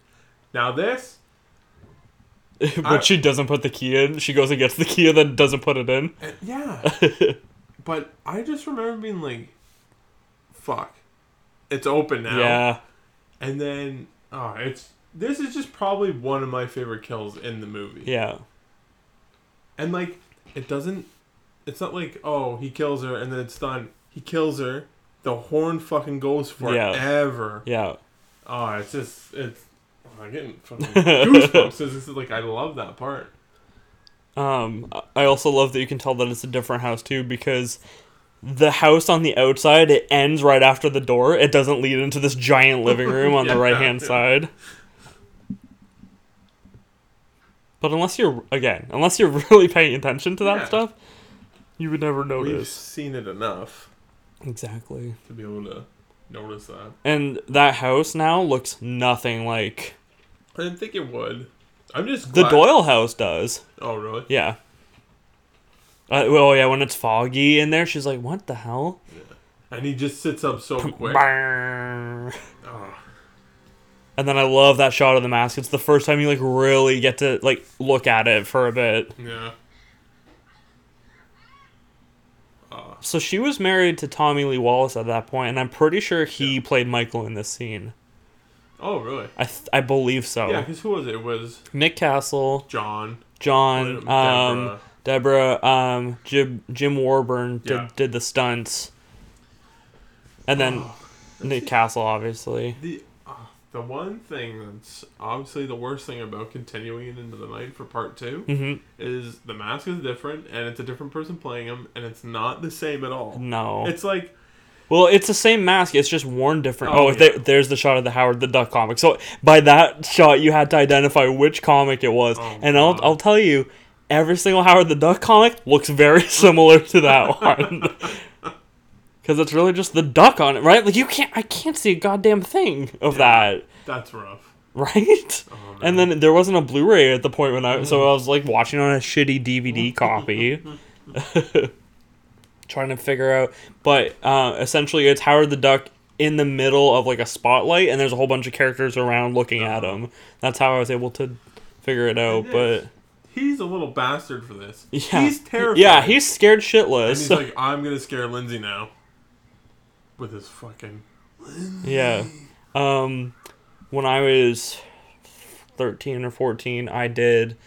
Now this, but I- she doesn't put the key in. She goes and gets the key and then doesn't put it in. yeah. but I just remember being like, fuck. It's open now. Yeah. And then, oh, it's. This is just probably one of my favorite kills in the movie. Yeah. And like, it doesn't. It's not like oh he kills her and then it's done. He kills her. The horn fucking goes forever. Yeah. yeah. Oh, it's just it's. I'm getting fucking goosebumps. This is like I love that part. Um, I also love that you can tell that it's a different house too because the house on the outside it ends right after the door. It doesn't lead into this giant living room on the right hand side. But unless you're again, unless you're really paying attention to that Yeah. stuff, you would never notice. We've seen it enough Exactly. to be able to notice that. And that house now looks nothing like I didn't think it would. I'm just the Doyle house does. Oh really? Yeah. Uh, well, yeah, when it's foggy in there, she's like, "What the hell?" Yeah. And he just sits up so quick. Oh, And then I love that shot of the mask. It's the first time you like really get to like look at it for a bit. yeah. Oh, So she was married to Tommy Lee Wallace at that point, and I'm pretty sure he played Michael in this scene. oh really? I th- I believe so. Yeah, because who was it? It was Nick Castle, John. John, Debra. um, Debra, um, Jim Jim Winburn did Yeah. did the stunts, and then Oh, Nick Castle, obviously. The uh, the one thing that's obviously the worst thing about continuing it into the night for part two hmm is the mask is different and it's a different person playing him and it's not the same at all. No. It's like Well, it's the same mask. It's just worn different. Oh, Oh, yeah. there, there's the shot of the Howard the Duck comic. So by that shot, you had to identify which comic it was. Oh, and I'll I'll tell you, every single Howard the Duck comic looks very similar to that one. Because it's really just the duck on it, right? Like you can't, I can't see a goddamn thing of Yeah. that, that's rough. right? Oh. And then there wasn't a Blu-ray at the point when I, so I was like watching on a shitty DVD copy, trying to figure out. But uh, essentially, it's Howard the Duck in the middle of like a spotlight, and there's a whole bunch of characters around looking at him. That's how I was able to figure it out. But he's a little bastard for this. yeah, He's terrified. Yeah, he's scared and shitless. he's like, I'm gonna scare Lindsay now. With his fucking Yeah. Um, when I was 13 or 14, I did.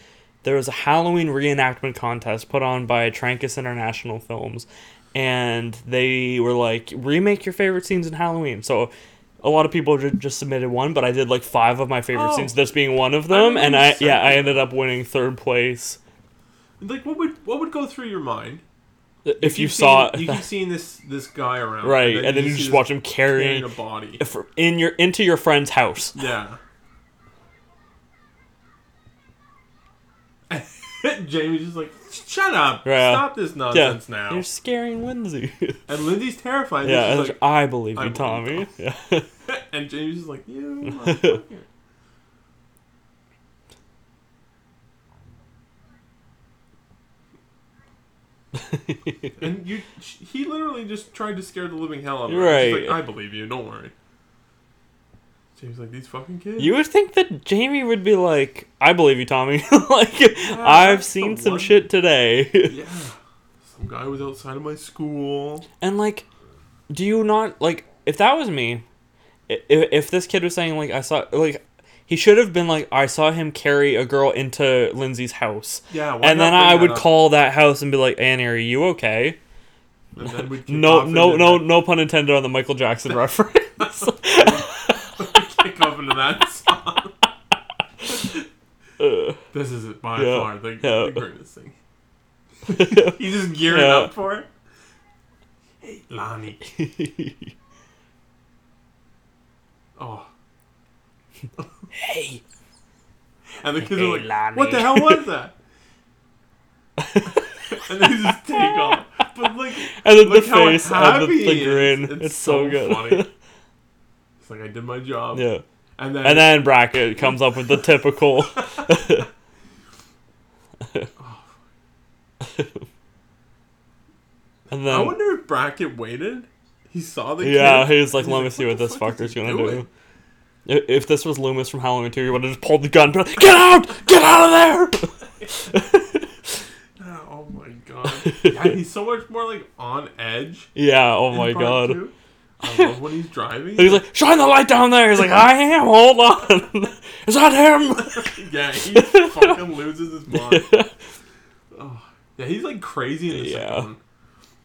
There was a Halloween reenactment contest put on by Trancas International Films, and they were like, remake your favorite scenes in Halloween. So a lot of people ju- just submitted one, but I did like five of my favorite Oh. scenes, this being one of them, remember and I yeah I ended up winning third place. like what would what would go through your mind If you keep saw seeing- you keep seeing this this guy around, right, and then you see just watch him carrying carrying a body. in your into your friend's house. Yeah. Jamie's just like, shut up, Yeah. stop this Yeah, nonsense now. you're scaring Lindsay. And Lindsay's terrified. Yeah, Yeah, and like, I believe I you, believe Tommy. Yeah. and Jamie's just like, you. and you, he literally just tried to scare the living hell out of her. She's Right. like, I believe you. Don't worry. Jamie's like, these fucking kids. you would think that Jamie would be like, "I believe you, Tommy. like, Yeah, I've seen some one- shit today." Yeah. Some guy was outside of my school. and like, do you not like if that was me? If, if this kid was saying like I saw like he should have been like I saw him carry a girl into Lindsay's house. Yeah. and then I would up? call that house and be like, Annie, are you okay? And then we'd kick No, no, no, no pun intended on the Michael Jackson reference. kick off into that song. Uh, This is by Yeah, far the, yeah. the greatest thing. He's just gearing Yeah. up for it. Hey, Lonnie. Oh. Hey, And the kids Hey, are like, Lonnie. what the hell was that? and they just take off. But like, and then the face and the, the grin. It's, so, good. funny. It's like I did my job. yeah. And then, And then Brackett comes up with the typical. Oh, and then I wonder if Brackett waited. He saw the yeah, kid. he's like, let me like, see what what this fuck fucker's gonna doing? do. If this was Loomis from Halloween 2, he would have just pulled the gun, like, get out! Get out of there! Oh my god. Yeah, he's so much more like on edge. yeah, oh my god. two. I love when he's driving. He's like, shine the light down there! He's like, I am, hold on! Is that him? yeah, he fucking loses his mind. Oh, yeah, he's like crazy in the Yeah. second one.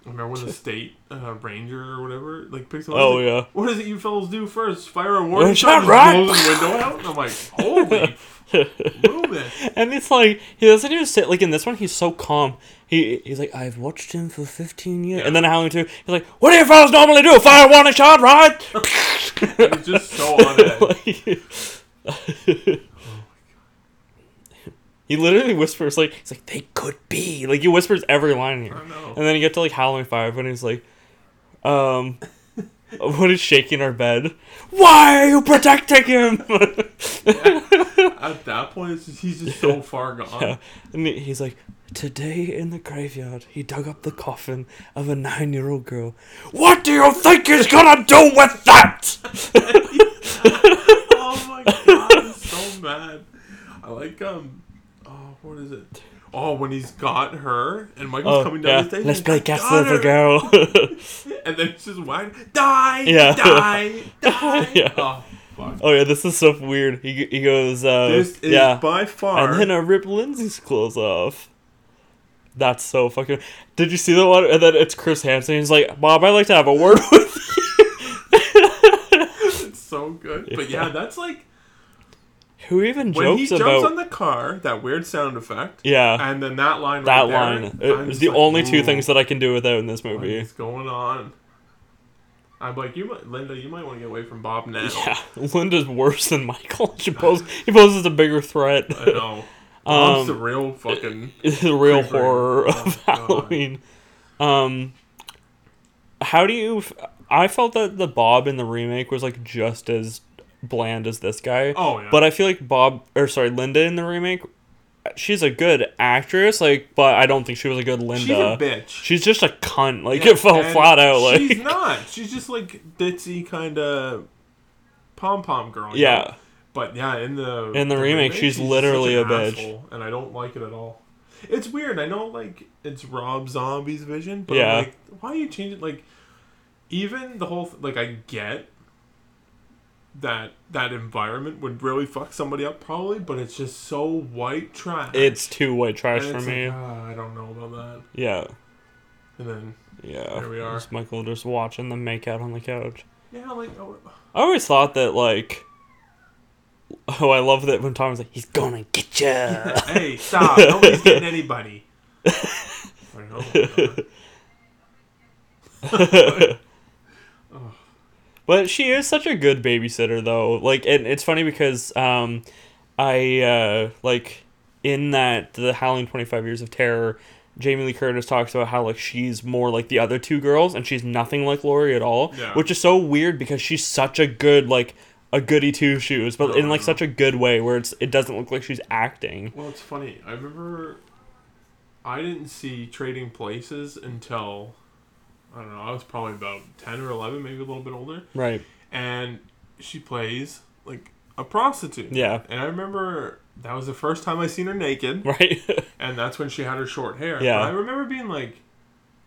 Remember when the state uh, ranger or whatever like picks him up? oh, he's like, yeah. What is it you fellas do first? Fire a warning shot? shot right. blows the window out? And I'm like, holy Move it. And it's like he doesn't even sit like in this one. He's so calm. He he's like I've watched him for fifteen years, and then Halloween two. He's like, what do you fellas normally do? Fire one a shot, right? He's just so on edge. Like- he literally whispers like he's like they could be like he whispers every line here, I know. and then you get to like Halloween five, and he's like, um. What is shaking our bed? Why are you protecting him? At that point, it's just, he's just so far gone. Yeah. And he's like, Today in the graveyard, he dug up the coffin of a nine year old girl. What do you think he's gonna do with that? oh my god, I'm so mad. I like um, oh, what is it? Oh, when he's got her and Michael's Oh, coming down yeah. the stairs. Let's play like, catch the girl. And then it's just wide. Die! Yeah. Die! Die! Yeah. Oh, fuck. oh yeah, this is so weird. He, he goes, uh, This is yeah. by far. And then I rip Lindsay's clothes off. That's so fucking. Did you see the one? And then it's Chris Hansen. He's like, Bob, I'd like to have a word with you. it's so good. But yeah, that's like Who even when he jumps about. on the car, that weird sound effect. yeah, And then that line that right line. I'm It was the like, only two things that I can do without in this movie. is going on? I'm like, you might, Linda, you might want to get away from Bob now. Yeah, Linda's worse than Michael. She poses, he poses a bigger threat. I know. Bob's Um, the real fucking. The real Creeper. horror Oh, of God. Halloween. Um, how do you? f- I felt that the Bob in the remake was like just as bland as this guy. Oh yeah. But I feel like Bob, or sorry, Linda in the remake, she's a good actress. Like, but I don't think she was a good Linda. she's a bitch. She's just a cunt. Like Yeah, it fell flat out. Like she's not. She's just like ditzy kind of pom pom girl. yeah. know? But yeah, in the In the remake, she's just literally a bitch. asshole, and I don't like it at all. It's weird. I know, like it's Rob Zombie's vision, but Yeah. Like, why are you change it? Like, even the whole th- like, I get that that environment would really fuck somebody up, probably, but it's just so white trash. It's too white trash for me. like, ah, I don't know about that. yeah. And then Yeah. There we are. Just Michael just watching them make out on the couch. yeah, like oh, I always thought that like Oh, I love that when Tom's like, he's gonna get ya. hey, stop! Nobody's getting anybody. Like, oh. But she is such a good babysitter though. Like and it's funny because um I uh like in that the Halloween 25 Years of Terror Jamie Lee Curtis talks about how like she's more like the other two girls and she's nothing like Laurie at all, Yeah. which is so weird because she's such a good like a goody two shoes, but in like such a good way where it's it doesn't look like she's acting. Well, it's funny. I remember I didn't see Trading Places until I don't know. I was probably about ten or eleven, maybe a little bit older, Right. and she plays like a prostitute. Yeah. And I remember that was the first time I seen her naked, Right. and that's when she had her short hair. Yeah. But I remember being like.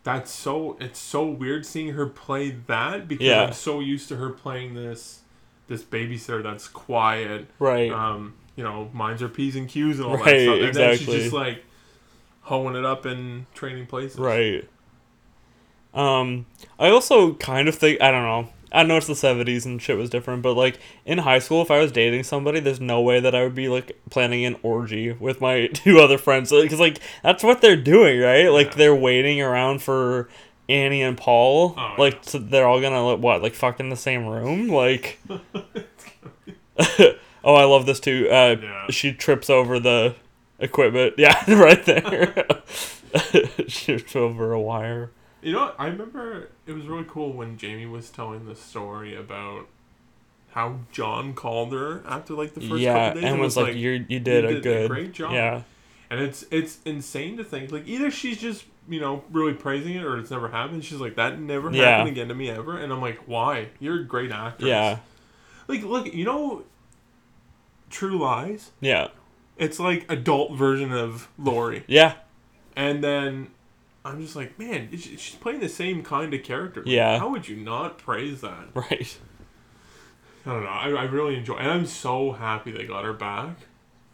That's so. It's so weird seeing her play that because Yeah. I'm so used to her playing this, this babysitter that's quiet, right. um, you know, minds her P's and Q's and all that stuff. And then she's just like hoeing it up in Trading Places. Right. Um, I also kind of think I don't know. I know it's the seventies and shit was different, but like in high school, if I was dating somebody, there's no way that I would be like planning an orgy with my two other friends because like that's what they're doing, right? Like Yeah. they're waiting around for Annie and Paul. Oh, like yeah. so they're all gonna like, what like fuck in the same room, like. oh, I love this too. Uh, Yeah. she trips over the equipment. Yeah, right there. she trips over a wire. You know, what? I remember it was really cool when Jamie was telling the story about how John called her after like the first yeah, couple days and was like, "You you did, a good, great job." Yeah, And it's it's insane to think like either she's just you know really praising it or it's never happened. She's like that never Yeah. happened again to me ever, and I'm like, why? You're a great actress. yeah, Like look, you know, True Lies. yeah, It's like adult version of Laurie, yeah, and then I'm just like, man, she's playing the same kind of character. Yeah. How would you not praise that? right. I don't know. I, I really enjoy, and I'm so happy they got her back.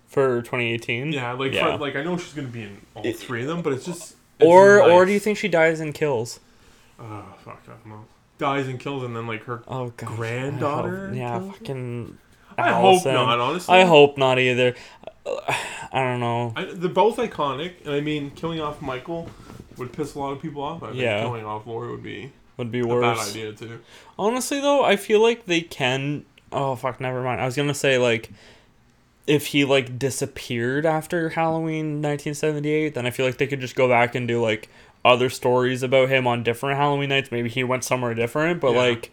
For 2018. Yeah, like Yeah. For, like I know she's gonna be in all It- three of them, but it's just. It's Or nice. or do you think she dies and kills? Oh fuck! I don't know. Dies and kills, and then like her Oh god. Granddaughter hope- Yeah, fucking. I I hope not. Honestly, I hope not either. I don't know. I, they're both iconic, and I mean, killing off Michael would piss a lot of people off. I think Yeah. killing off Laurie would be Would be a bad worse. idea too. Honestly, though, I feel like they can. Oh fuck, never mind. I was gonna say like, if he like disappeared after Halloween 1978, then I feel like they could just go back and do like other stories about him on different Halloween nights. Maybe he went somewhere different, but Yeah. like.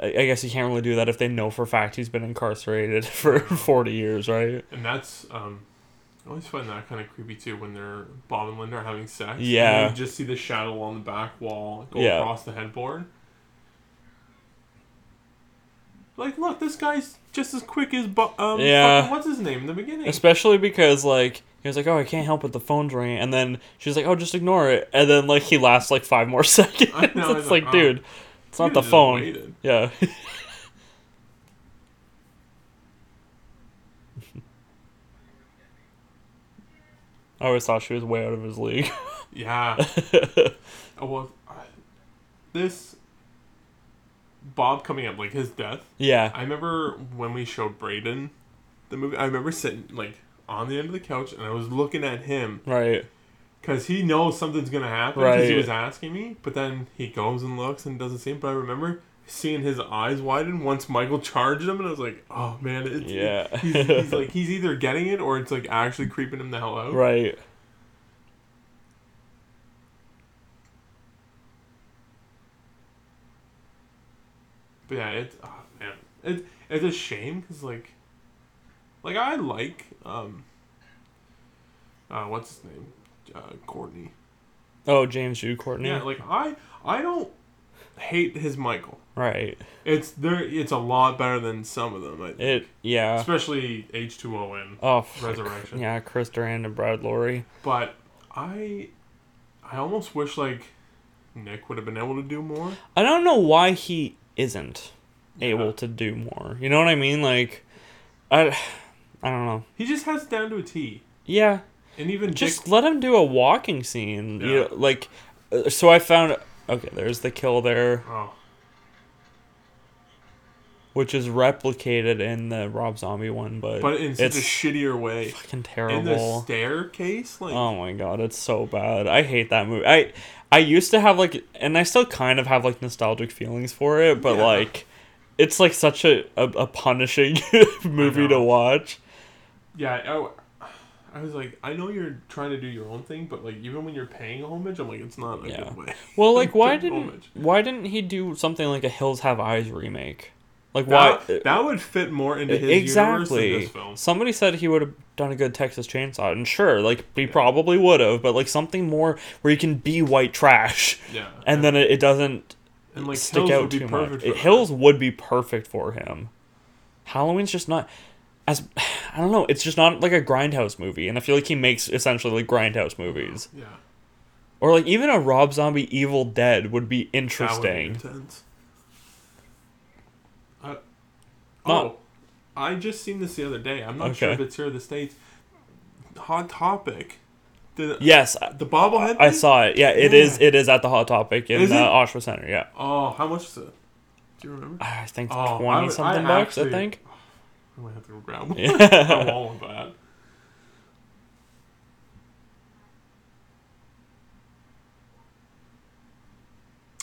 I guess you can't really do that if they know for a fact he's been incarcerated for 40 years, right? And that's um, I always find that kind of creepy too when they're Bob and Linda are having sex. and Yeah. you just see the shadow on the back wall go Yeah. across the headboard. Like, look, this guy's just as quick as Bo- um, Yeah. fucking- what's his name in the beginning? Especially because like he was like, "Oh, I can't help it, the phone's ringing," and then she's like, "Oh, just ignore it," and then like he lasts like five more seconds. Know, it's like, oh. dude, it's not the phone. waited. Yeah. I always thought she was way out of his league. Yeah. oh, well, this Bob coming up like his death. yeah. I remember when we showed Braden the movie. I remember sitting like on the end of the couch and I was looking at him Right. because he knows something's gonna happen because he was asking me. But then he goes and looks and doesn't see him. But I remember seeing his eyes widen once Michael charged him, and I was like, "Oh man, it's, Yeah. he's, he's like he's either getting it or it's like actually creeping him the hell out." Right. But yeah, it's oh man, it, it's a shame because like, like I like um, uh, what's his name, uh, Courtney. Oh, James Jude Courtney. Yeah, like I I don't hate his Michael. right. It's there. It's a lot better than some of them. I think. It. Yeah. especially H two O N Oh. Resurrection. Yeah, Chris Durand and Brad Loree. But I I almost wish like Nick would have been able to do more. I don't know why he isn't Yeah. able to do more. You know what I mean? Like, I, I don't know. He just has it down to a T. Yeah, And even just Dick, let him do a walking scene. You Yeah. know, like, uh, so I found. Okay, there's the kill there, oh which is replicated in the Rob Zombie one, but, but in such it's a shittier way. fucking terrible. In the staircase, like Oh my god, it's so bad. I hate that movie. I I used to have like, and I still kind of have like nostalgic feelings for it, but Yeah. like, it's like such a a, a punishing movie to watch. yeah. I, I was like, I know you're trying to do your own thing, but like even when you're paying homage, I'm like, it's not a Yeah. good way. Well, like, why didn't homage. why didn't he do something like a Hills Have Eyes remake? Like, why? That, that would fit more into his universe exactly. than this film. Somebody said he would have done a good Texas Chainsaw, and sure, like he probably would have, but like something more where he can be white trash, Yeah, and then it, it doesn't and like stick Hills out would be too perfect much. for It- Hills would be perfect for him. Halloween's just not as I don't know. It's just not like a grindhouse movie, and I feel like he makes essentially like grindhouse movies, Yeah, or like even a Rob Zombie Evil Dead would be that would be interesting. intense. Uh, Not- oh, I just seen this the other day. I'm not sure if it's here in the states. Hot Topic. The Yes, I- the bobblehead. I thing? saw it. Yeah, it Yeah. is. It is at the Hot Topic in Is uh. Oshawa Center. Yeah, Oh, how much is it? Do you remember? I think Oh, I twenty something I bucks. I think. I might have to go grab one. Yeah. want one bad.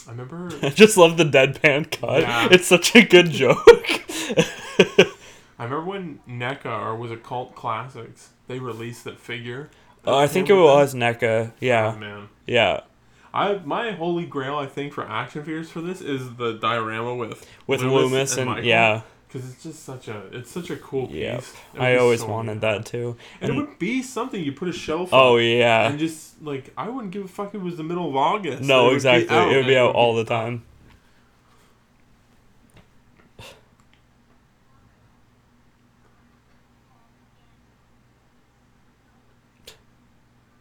I remember. I just love the deadpan cut. Yeah. It's such a good joke. I remember when NECA or was it Cult Classics? They released that figure. that Oh, I think it with them. was NECA. Oh Yeah, man. yeah. I my holy grail I think for action figures for this is the diorama with With Loomis, and, Michael, yeah, because it's just such a it's such a cool piece. yeah. It I always so wanted that too. and, And- it would be something you put a shelf. Oh yeah. and just like I wouldn't give a fuck if it was the middle of August. It No, would be exactly. It would be out all the time.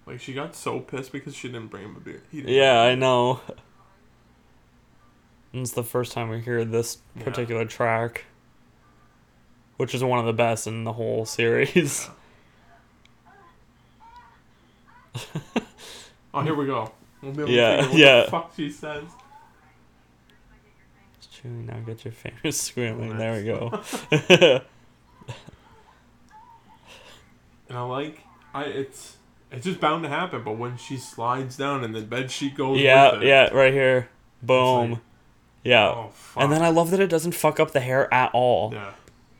Like she got so pissed because she didn't bring him a beer. Yeah, I know. It's the first time we hear this Yeah. particular track, which is one of the best in the whole series. Oh, here we go. We'll be able Yeah, to figure what yeah. the fuck she says. Chewy, now get your fingers squealing. There we go. And I like I it's it's just bound to happen, but when she slides down and the bed sheet goes yeah, with it, yeah, right here. Boom. like- yeah. Oh fuck. and then I love that it doesn't fuck up the hair at all. yeah.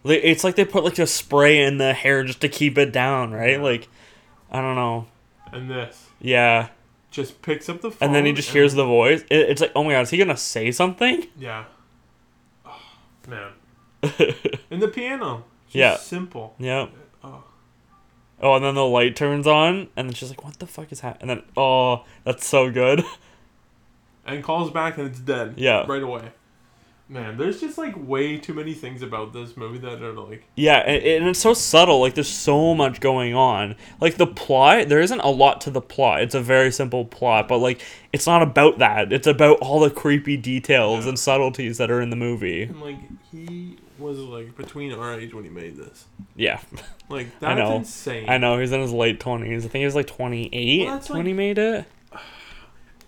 It's like they put like a spray in the hair just to keep it down, right? Like, I don't know. And this Yeah. just picks up the phone. And then he just hears the voice. It, it's like, oh my god, is he gonna say something? Yeah. Oh, man. And the piano. Just Yeah. Simple. yeah. Oh. Oh, and then the light turns on, and then she's like, "What the fuck is happening?" And then, oh, that's so good. And calls back and it's dead. Yeah. Right away. Man, there's just like way too many things about this movie that are like Yeah, and, and it's so subtle. Like, there's so much going on. Like the plot, there isn't a lot to the plot. It's a very simple plot, but like, it's not about that. It's about all the creepy details Yeah. and subtleties that are in the movie. and like he was like between our age when he made this. Yeah, Like I know. insane. I know. He's in his late twenties. I think he was like 28 Well, that's when like- he made it.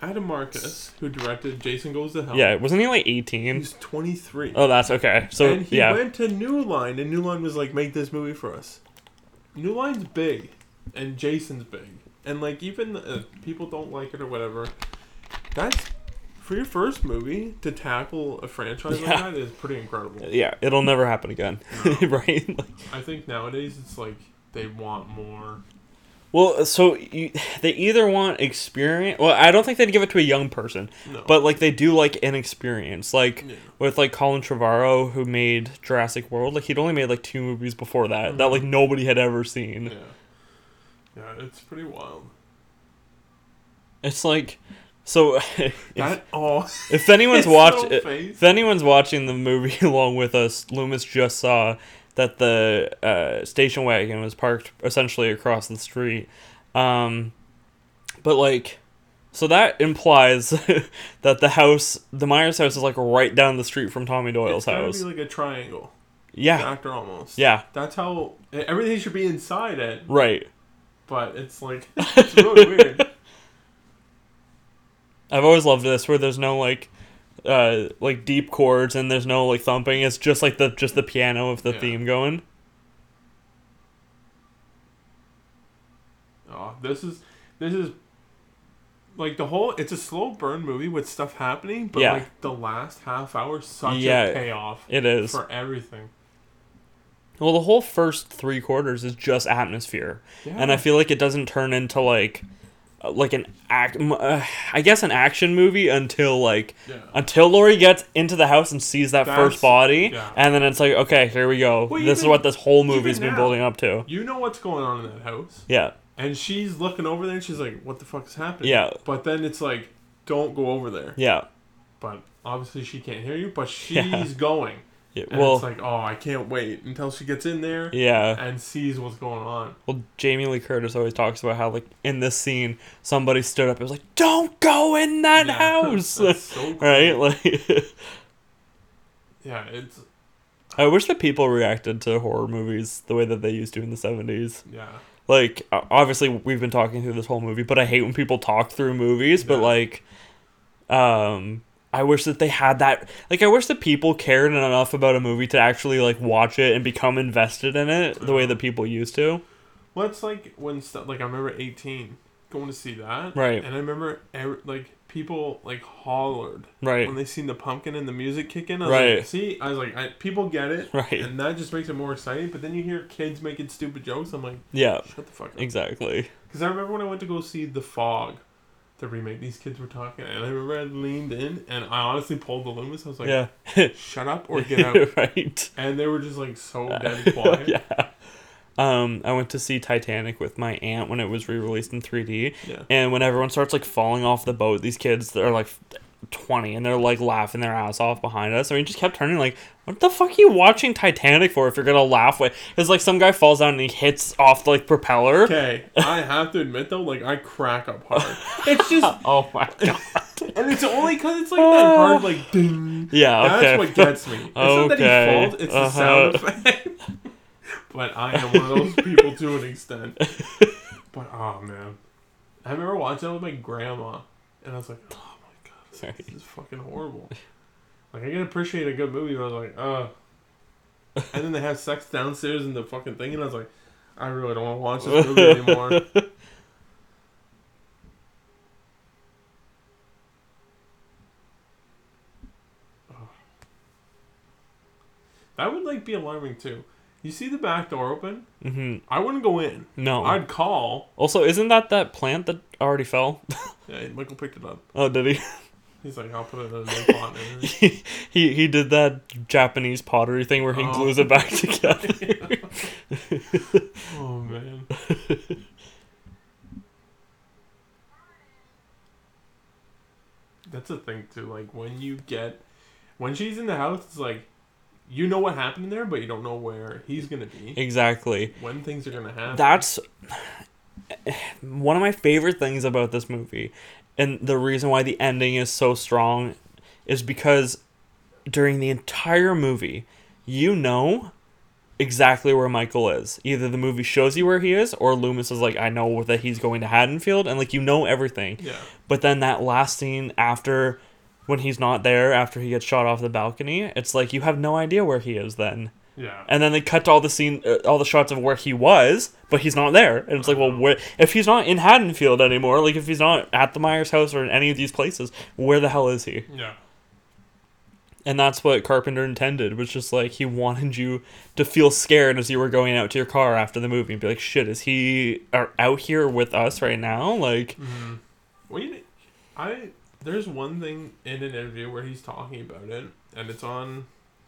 Adam Marcus, who directed Jason Goes to Hell. Yeah, wasn't he like 18? He's 23. Oh, that's okay. So and he yeah, went to New Line, and New Line was like, "Make this movie for us." New Line's big, and Jason's big, and like even uh, people don't like it or whatever. That's for your first movie to tackle a franchise Yeah. like that is pretty incredible. yeah, it'll never happen again, right? Like, I think nowadays it's like they want more. Well, so you, they either want experience. Well, I don't think they'd give it to a young person, No, but like they do like an experience. Like Yeah. with like Colin Trevorrow, who made Jurassic World. Like he'd only made like two movies before that that like mm-hmm. nobody had ever seen. yeah, yeah, it's pretty wild. It's like, so if, That oh, if anyone's watched, little if anyone's watching the movie along with us, Loomis just saw that the uh, station wagon was parked essentially across the street. Um, but like, so that implies that the house, the Myers house, is like right down the street from Tommy Doyle's it's house. be like a triangle, yeah, actor almost. yeah, That's how everything should be inside it, right. but it's like it's really weird. I've always loved this where there's no like, uh, like deep chords and there's no like thumping. It's just like the just the piano of the Yeah. theme going. Oh, this is this is like the whole. It's a slow burn movie with stuff happening, but Yeah. like the last half hour, such Yeah, a payoff It is. for everything. Well, the whole first three quarters is just atmosphere, Yeah. and I feel like it doesn't turn into like, like an act. Uh, I guess an action movie until like yeah. until Laurie gets into the house and sees that That's- first body, yeah. and then it's like, okay, here we go. Well, this is what this whole movie's been now- building up to. You know what's going on in that house, Yeah, and she's looking over there, and she's like, "What the fuck is happening?" Yeah. But then it's like, "Don't go over there." yeah, But obviously she can't hear you, but she's Yeah. going. Yeah. And Well, it's like, oh, I can't wait until she gets in there yeah. and sees what's going on. Well, Jamie Lee Curtis always talks about how like in this scene somebody stood up and was like, "Don't go in that Yeah. house," so cool. right? Like. Yeah, it's I wish that people reacted to horror movies the way that they used to in the 70s. yeah. Like, obviously, we've been talking through this whole movie, but I hate when people talk through movies. But, like, um, I wish that they had that. Like, I wish that people cared enough about a movie to actually, like, watch it and become invested in it the way that people used to. Well, it's like when stuff like I remember eighteen going to see that, Right. And I remember every, like people like hollered Right. when they seen the pumpkin and the music kicking. I was Right. Like, see, I was like, I, people get it, Right. And that just makes it more exciting. But then you hear kids making stupid jokes. I'm like, Yeah, shut the fuck up. exactly. Because I remember when I went to go see The Fog, the remake. These kids were talking, and I remember I leaned in, and I honestly pulled the Loomis. I was like, yeah. shut up or get out. right. and they were just like so dead quiet. yeah. Um, I went to see Titanic with my aunt when it was re-released in 3D, Yeah. and when everyone starts like falling off the boat, these kids are like 20 and they're like laughing their ass off behind us. And we just kept turning like, what the fuck are you watching Titanic for if you're gonna laugh with? It's like some guy falls down and he hits off the like propeller. Okay, I have to admit though, like I crack up hard. It's just, Oh my god. and it's only because it's like that hard, like ding. Yeah. That's what gets me. It's not that Okay, he falls; it's the uh-huh. sound effect. but I am one of those people to an extent. But oh man, I remember watching that with my grandma, and I was like, oh my god, this, Sorry. this is fucking horrible. Like I can appreciate a good movie, but I was like, uh, and then they have sex downstairs in the fucking thing, and I was like, I really don't want to watch this movie anymore. That would like be alarming too. You see the back door open? hmm I wouldn't go in. No. I'd call. Also, isn't that that plant that already fell? Yeah, Michael picked it up. oh, did he? He's like, I'll put it in a new pot. And he, he he did that Japanese pottery thing where he Oh. glues it back together. oh man. That's a thing too. Like when you get, when she's in the house, it's like, you know what happened in there, but you don't know where he's gonna be. exactly. When things are gonna happen. That's one of my favorite things about this movie, and the reason why the ending is so strong is because during the entire movie, you know exactly where Michael is. Either the movie shows you where he is, or Loomis is like, I know that he's going to Haddonfield, and like you know everything. yeah. But then that last scene after when he's not there, after he gets shot off the balcony, it's like you have no idea where he is then. Yeah. And then they cut to all the scene, uh, all the shots of where he was, but he's not there. And it's like, well, where, if he's not in Haddonfield anymore, like if he's not at the Myers house or in any of these places, where the hell is he? yeah. And that's what Carpenter intended, was just like he wanted you to feel scared as you were going out to your car after the movie and be like, shit, is he are out here with us right now? Like, Mm-hmm. You, I there's one thing in an interview where he's talking about it, and it's on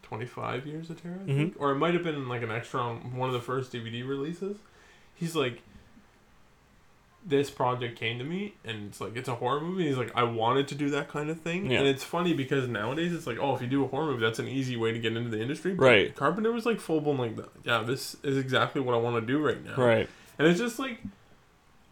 Twenty Five Years of Terror, I mm-hmm. think, or it might have been like an extra on one of the first DVD releases. He's like, this project came to me, and it's like it's a horror movie. He's like, I wanted to do that kind of thing, Yeah. and it's funny because nowadays it's like, oh, if you do a horror movie, that's an easy way to get into the industry. But Right. Carpenter was like full blown like, yeah, this is exactly what I want to do right now. right. And it's just like,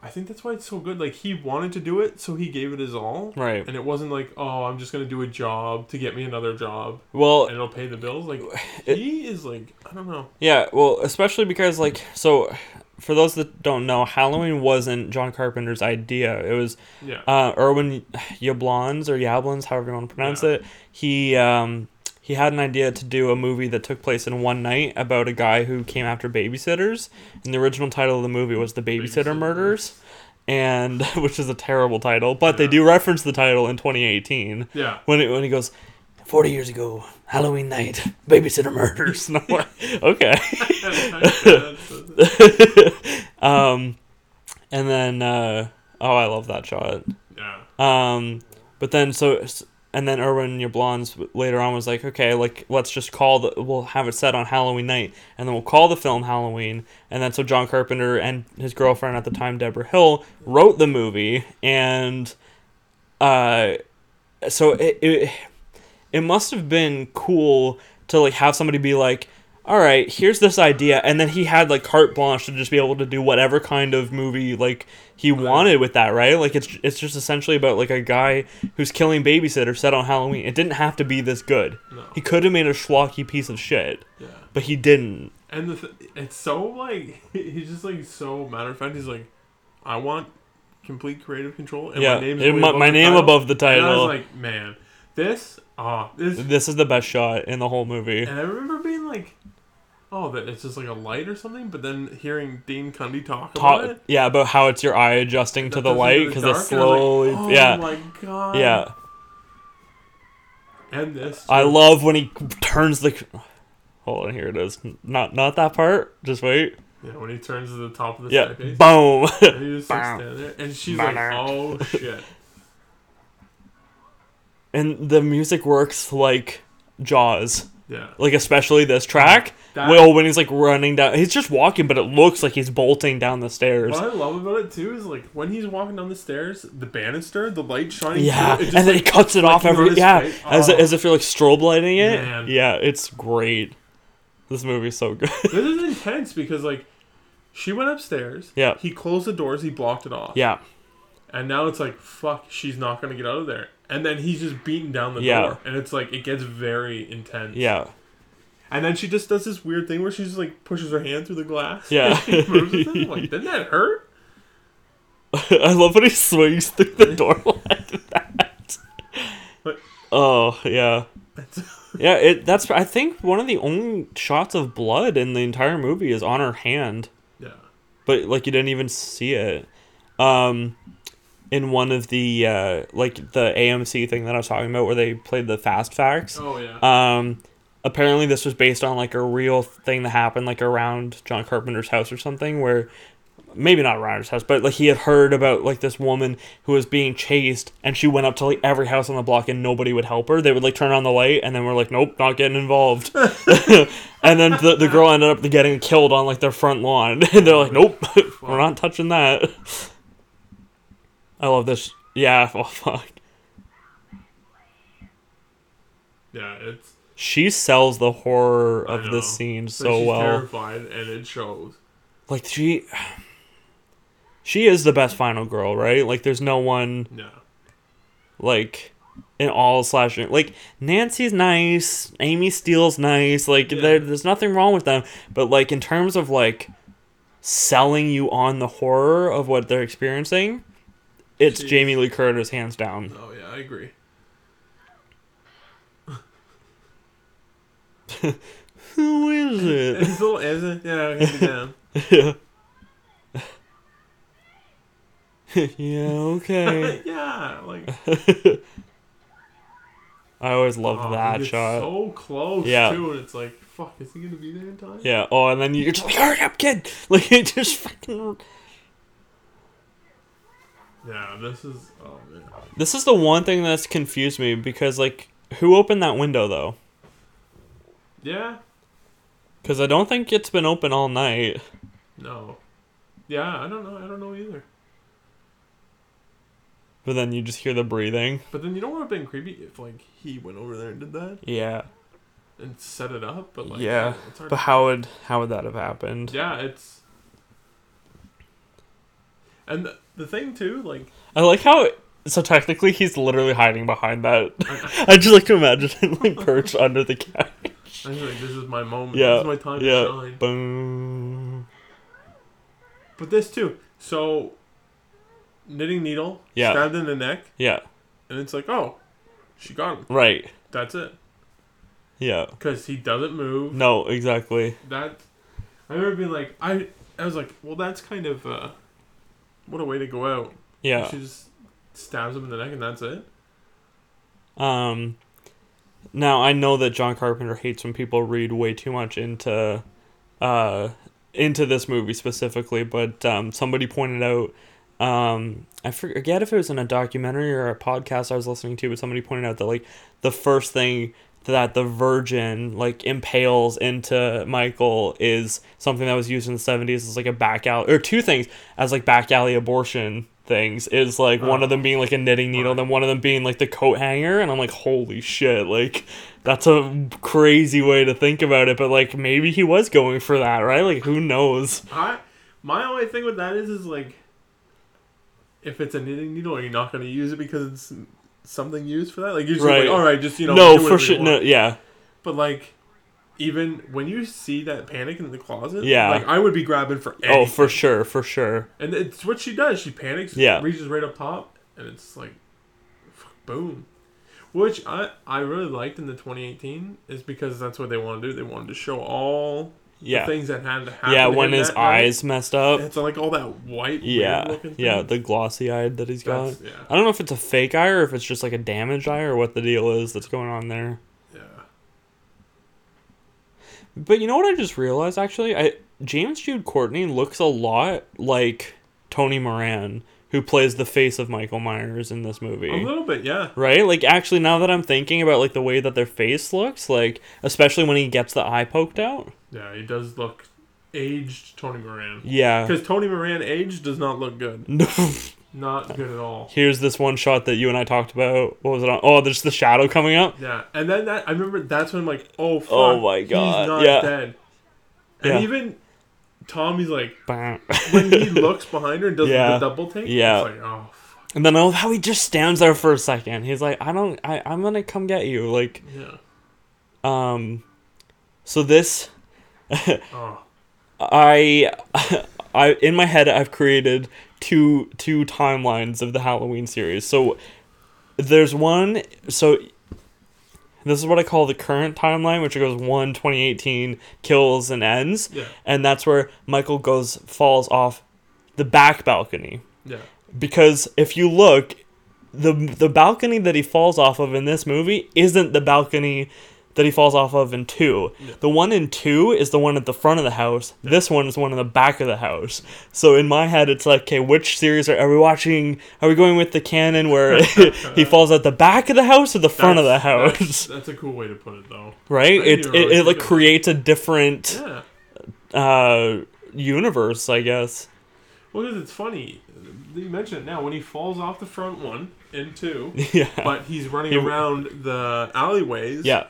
I think that's why it's so good. Like he wanted to do it, so he gave it his all. Right. And it wasn't like, oh, I'm just gonna do a job to get me another job Well, and it'll pay the bills. Like It- he is like, I don't know. Yeah, well, especially because like so for those that don't know, Halloween wasn't John Carpenter's idea. It was Yeah. uh Irwin Yablans or Yablans, however you want to pronounce Yeah. it. He um he had an idea to do a movie that took place in one night about a guy who came after babysitters. And the original title of the movie was The Babysitter Babysitter. Murders. And which is a terrible title, but they do reference the title in 2018 yeah. when it, when he goes 40 years ago, Halloween night, babysitter murders. And I'm like, okay. um, and then uh, oh, I love that shot. yeah. Um, but then so and then Irwin Yablans later on was like, okay, like let's just call the we'll have it set on Halloween night, and then we'll call the film Halloween. And then so John Carpenter and his girlfriend at the time, Debra Hill, wrote the movie, and uh, so it it, it must have been cool to like have somebody be like all right, here's this idea, and then he had like carte blanche to just be able to do whatever kind of movie like he wanted with that, right? Like it's it's just essentially about like a guy who's killing babysitters set on Halloween. It didn't have to be this good. No. He could have made a schlocky piece of shit, Yeah. but he didn't. And the th- it's so like he's just like so matter of fact. He's like, I want complete creative control. And yeah, my name's it- my, above my name title. above the And I title. was like, man, this ah this. this is the best shot in the whole movie. And I remember being like, oh, that it's just like a light or something. But then hearing Dean Cundey talk about it. yeah, about how it's your eye adjusting to the light because dark, it and like, slowly. oh yeah, my god. yeah. And this. I love when he turns the. Hold on, here it is. Not not that part. Just wait. Yeah, when he turns to the top of the Yeah, staircase. boom. And he just there, and she's like, "Oh shit!" and the music works like Jaws. Yeah, Like especially this track. That- well, when he's like running down, he's just walking, but it looks like he's bolting down the stairs. What I love about it too is like when he's walking down the stairs, the banister, the light shining. Yeah, through, and then like, he cuts it off flickers every yeah, face. as Oh. as if you're like strobe lighting it. Man. Yeah, it's great. This movie's so good. this is intense because like she went upstairs. Yeah. He closed the doors. He blocked it off. yeah, And now it's like fuck, she's not gonna get out of there. And then he's just beaten down the Yeah. door, and it's like it gets very intense. yeah, And then she just does this weird thing where she just like pushes her hand through the glass. Yeah. She moves it. I'm like, didn't that hurt? I love when he swings through the door like that. Oh yeah, yeah. It that's I think one of the only shots of blood in the entire movie is on her hand, yeah. but like you didn't even see it. Um, in one of the uh like the AMC thing that I was talking about where they played the Fast Facts. Oh yeah. Um, apparently this was based on like a real thing that happened like around John Carpenter's house or something where maybe not around his house, but like he had heard about like this woman who was being chased and she went up to like every house on the block and nobody would help her. They would like turn on the light and then we're like, Nope, not getting involved. and then the, the girl ended up getting killed on like their front lawn. and they're like, Nope, we're not touching that. I love this yeah, oh fuck. yeah. It's She sells the horror of this scene so she's well. terrified, and it shows. like she she is the best final girl right like there's no one Yeah. like in all slashing like nancy's nice Amy Steel's nice like Yeah. there, there's nothing wrong with them but like in terms of like selling you on the horror of what they're experiencing it's Jeez. jamie lee curtis hands down Oh yeah, I agree. who is it It's little, is it? Yeah, I down. yeah okay yeah, like i always loved oh, that shot So close Yeah. too, and it's like, fuck, is he gonna be there in time? Yeah. Oh, and then you're just like, hurry up, kid! Like it just fucking. Yeah, this is. Oh man. This is the one thing that's confused me because like, who opened that window though? Yeah. Because I don't think it's been open all night. No. Yeah, I don't know. I don't know either. But then you just hear the breathing. But then you know what would have been creepy if like he went over there and did that Yeah. and set it up, but like Yeah, But how would how would that have happened? Yeah, it's. And the, the thing too, like I like how. So technically, he's literally hiding behind that. I, I just like to imagine him like perched under the couch. I was like, this is my moment. Yeah, This is my time yeah. to shine. Boom. But this too. So, knitting needle Yeah. stabbed in the neck, Yeah. and it's like, oh, she got him. Right. That's it. Yeah. Because he doesn't move. No. Exactly. That I remember being like, I I was like, well, that's kind of uh, what a way to go out. Yeah. She just stabs him in the neck, and that's it. Um, now I know that John Carpenter hates when people read way too much into, uh, into this movie specifically. But um, somebody pointed out, um, I forget if it was in a documentary or a podcast I was listening to, but somebody pointed out that like the first thing that the Virgin like impales into Michael is something that was used in the seventies as like a back alley or two things as like back alley abortion things is like one of oh. them being like a knitting needle, then one of them being like the coat hanger, and I'm like, holy shit, like that's a crazy way to think about it, but like maybe he was going for that, right? Like who knows? I my only thing with that is is like, if it's a knitting needle, are you not going to use it because it's something used for that? Like you're just Right. like, all right, just you know, no, for sure, no, yeah, But like, even when you see that panic in the closet, Yeah. like I would be grabbing for anything. oh for sure, for sure, And it's what she does. She panics, Yeah. reaches right up top, and it's like, boom. Which I I really liked in the 2018 is because that's what they want to do. They wanted to show all yeah, the things that had to happen. yeah. When his that night. eyes messed up, it's like all that white, yeah, yeah, the glossy eyed that he's got. Yeah, I don't know if it's a fake eye or if it's just like a damaged eye or what the deal is that's going on there. yeah. But you know what I just realized actually? I James Jude Courtney looks a lot like Tony Moran, who plays the face of Michael Myers in this movie. A little bit, yeah. Right? Like actually now that I'm thinking about like the way that their face looks, like especially when he gets the eye poked out. Yeah, he does look aged Tony Moran. Yeah. Because Tony Moran aged does not look good. No. Not good at all. Here's this one shot that you and I talked about. What was it on? Oh, there's the shadow coming up. Yeah, and then that I remember that's when I'm like, oh, oh fuck, Oh my God, he's not yeah. dead. And Yeah. even Tommy's like, when he looks behind her and does Yeah. the double take, Yeah. like, oh, fuck. And then I love how he just stands there for a second. He's like, I don't I, I'm gonna come get you. Like, yeah. um so this Oh, I I in my head I've created two two timelines of the Halloween series. So there's one so This is what I call the current timeline, which goes 1 2018 kills and ends, Yeah. and that's where Michael goes falls off the back balcony. Yeah. Because if you look, the the balcony that he falls off of in this movie isn't the balcony that he falls off of in two. Yeah. The one in two is the one at the front of the house. This one is the one in the back of the house. So in my head, it's like, okay, which series are, are we watching? Are we going with the canon where he falls at the back of the house or the front of the house? That's, that's a cool way to put it, though. right? It it, it like think of that. creates a different Yeah. uh universe, I guess. Well, because it's funny. You mentioned it now. When he falls off the front one in two, yeah. but he's running He- around the alleyways. yeah.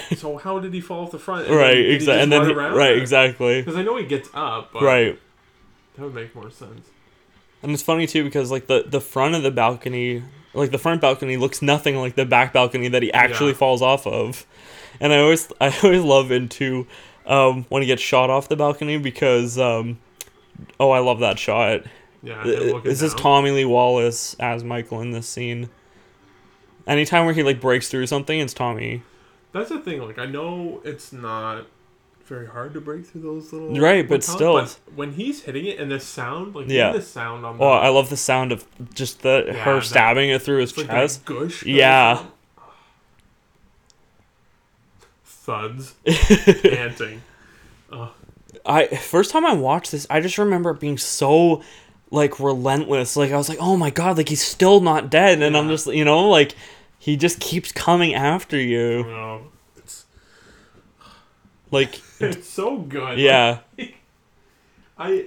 So how did he fall off the front? And Right. then, did he Exactly. And then he- right. Exactly. Because I know he gets up. But Right. That would make more sense. And it's funny too because like the the front of the balcony, like the front balcony looks nothing like the back balcony that he actually Yeah. falls off of. And I always I always love into um when he gets shot off the balcony because um oh I love that shot. Yeah. This is. Tommy Lee Wallace as Michael in this scene. Anytime where he like breaks through something, it's Tommy. That's the thing. Like I know it's not very hard to break through those little Right, but still. but when he's hitting it and the sound, like Yeah. yeah. the sound on oh, the Oh, I love the sound of just the Yeah, her that- stabbing it through his like chest. that gush. Yeah. Thuds, panting. I first time I watched this, I just remember it being so like relentless. Like I was like, oh my god, like he's still not dead, and I'm just you know like he just keeps coming after you. No, it's Like it's so good. yeah, I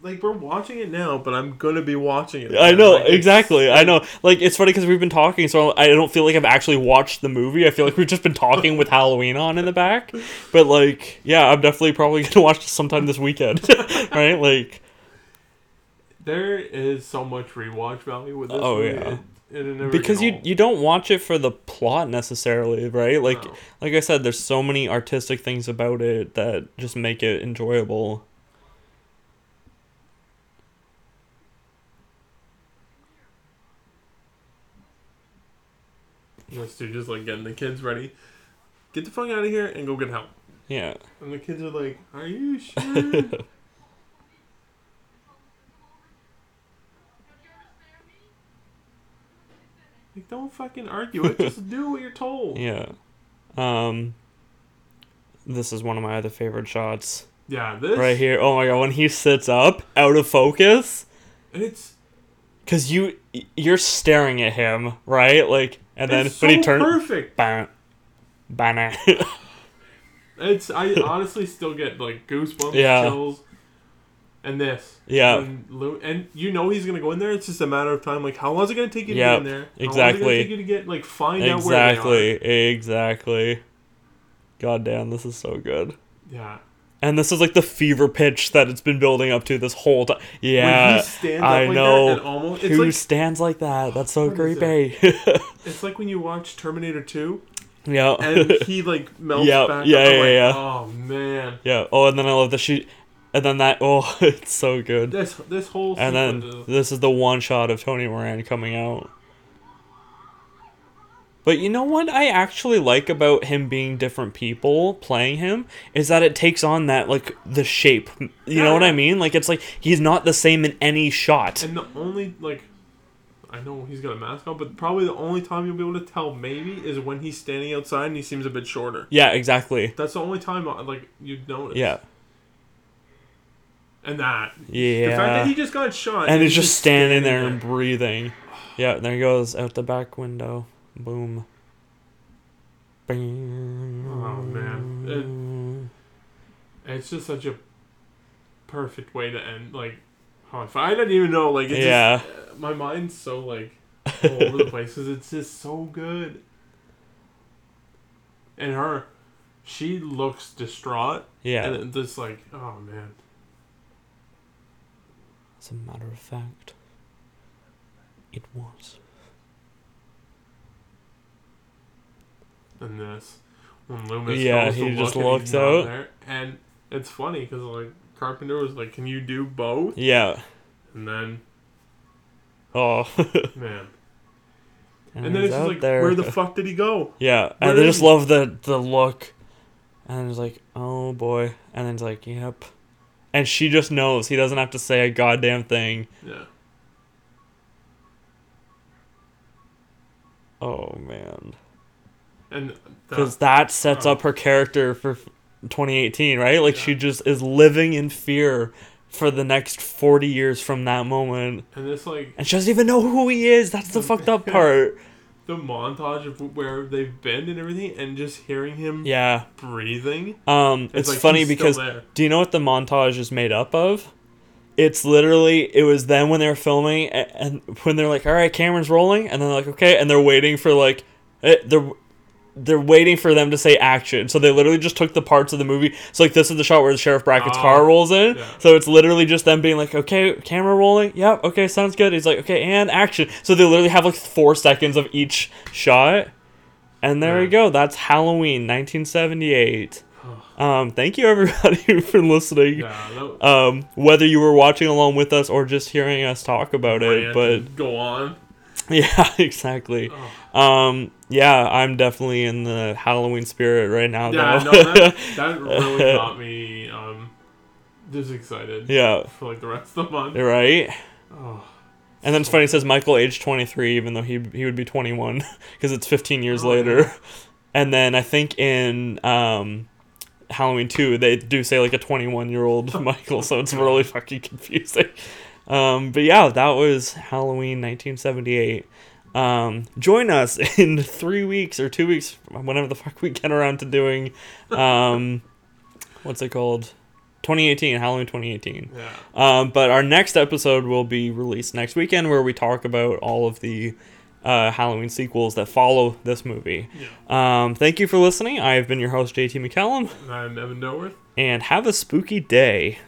like we're watching it now, but I'm gonna be watching it. I know Like, exactly. I know. Like it's funny because we've been talking, so I don't feel like I've actually watched the movie. I feel like we've just been talking with Halloween on in the back. But like, yeah, I'm definitely probably gonna watch this sometime this weekend, right? Like, There is so much rewatch value with this. Oh, movie. yeah. It, it never because you you don't watch it for the plot necessarily, right? Like No. like I said, there's so many artistic things about it that just make it enjoyable. Dude just like getting the kids ready. Get the fuck out of here and go get help. Yeah. And the kids are like, "Are you sure?" Like, don't fucking argue it. Just do what you're told. Yeah. Um this is one of my other favorite shots. Yeah, this Right here. Oh my god, when he sits up out of focus It's cuz you you're staring at him, right? Like and then it's but he so turns perfect. bam bam. It's I honestly still get like goosebumps, Yeah. chills. And this, Yeah. Lou- and you know he's gonna go in there. It's just a matter of time. Like, how long is it gonna take you to Yep, get in there? How long is it exactly. gonna take you to get like find out where they exactly. Exactly. God damn, this is so good. Yeah. And this is like the fever pitch that it's been building up to this whole time. Yeah, I up like know. that and almost it's Who like stands like that? That's so creepy. it's like when you watch Terminator Two yeah. and he like melts Yep, back. yeah, up. I'm yeah, like, yeah. Oh man, yeah. Oh, and then I love that she, and then that. Oh, it's so good. this this whole And then this is the one shot of Tony Moran coming out. But you know what I actually like about him being different people playing him is that it takes on that like the shape. You Yeah, know what yeah. I mean? Like it's like he's not the same in any shot. and the only like. I know he's got a mask on, but probably the only time you'll be able to tell maybe is when he's standing outside and he seems a bit shorter. Yeah, exactly. That's the only time uh, like you'd notice. Yeah. And that. Yeah. The fact that he just got shot and he's just standing there and breathing. Yeah, there he goes out the back window. Boom. Bing. Oh, man. It's just such a perfect way to end. Like, oh, I didn't even know. Like, it's Yeah. Just, my mind's so like all over the place because it's just so good. And her, she looks distraught. Yeah. And it's just like, oh man. As a matter of fact, it was. And this, when Loomis Yeah, goes to he just look and looks he's not out. there, and it's funny because like Carpenter was like, "Can you do both?" Yeah. And then Oh. Man. And, then it's just like, there. where the fuck did he go? Yeah, Where and they just he? love the the look, and it's like, oh boy, and then it's like, yep, and she just knows he doesn't have to say a goddamn thing. Yeah. Oh man, And because that, that sets oh. up her character for 2018, right? Like she just is living in fear for the next 40 years from that moment, and this like and she doesn't even know who he is. That's the fucked up part. The montage of where they've been and everything, and just hearing him Yeah. breathing. Um, it's, like funny because do you know what the montage is made up of? It's literally it was then when they were filming a- and when they're like, all right, camera's rolling, and they're like, okay, and they're waiting for like, it, they're they're waiting for them to say action. So they literally just took the parts of the movie. So like this is the shot where the sheriff Brackett's Oh, car rolls in. yeah. So it's literally just them being like, okay, camera rolling. Yep, okay, sounds good. He's like, okay, and action. So they literally have like four seconds of each shot. And there Yeah. we go. That's Halloween, 1978. Um, thank you everybody for listening. Yeah, Um, whether you were watching along with us or just hearing us talk about it, but go on. yeah, exactly. Oh. Um, yeah, I'm definitely in the Halloween spirit right now. Yeah, though. no, that, that really got me um, just excited yeah, for like the rest of the month. right. Oh, And then it's funny. It says Michael age 23, even though he he would be 21 because it's 15 years Oh, later. yeah. And then I think in um, Halloween 2, they do say like a 21 year old Michael, so it's really fucking confusing. Um, but yeah, that was Halloween 1978. Um, join us in three weeks or two weeks, whenever the fuck we get around to doing, um, what's it called? 2018, Halloween 2018. yeah. Um, but our next episode will be released next weekend, where we talk about all of the uh, Halloween sequels that follow this movie. Yeah. Um, thank you for listening. I have been your host, JT McCallum, I'm Evan Doworth. and have a spooky day.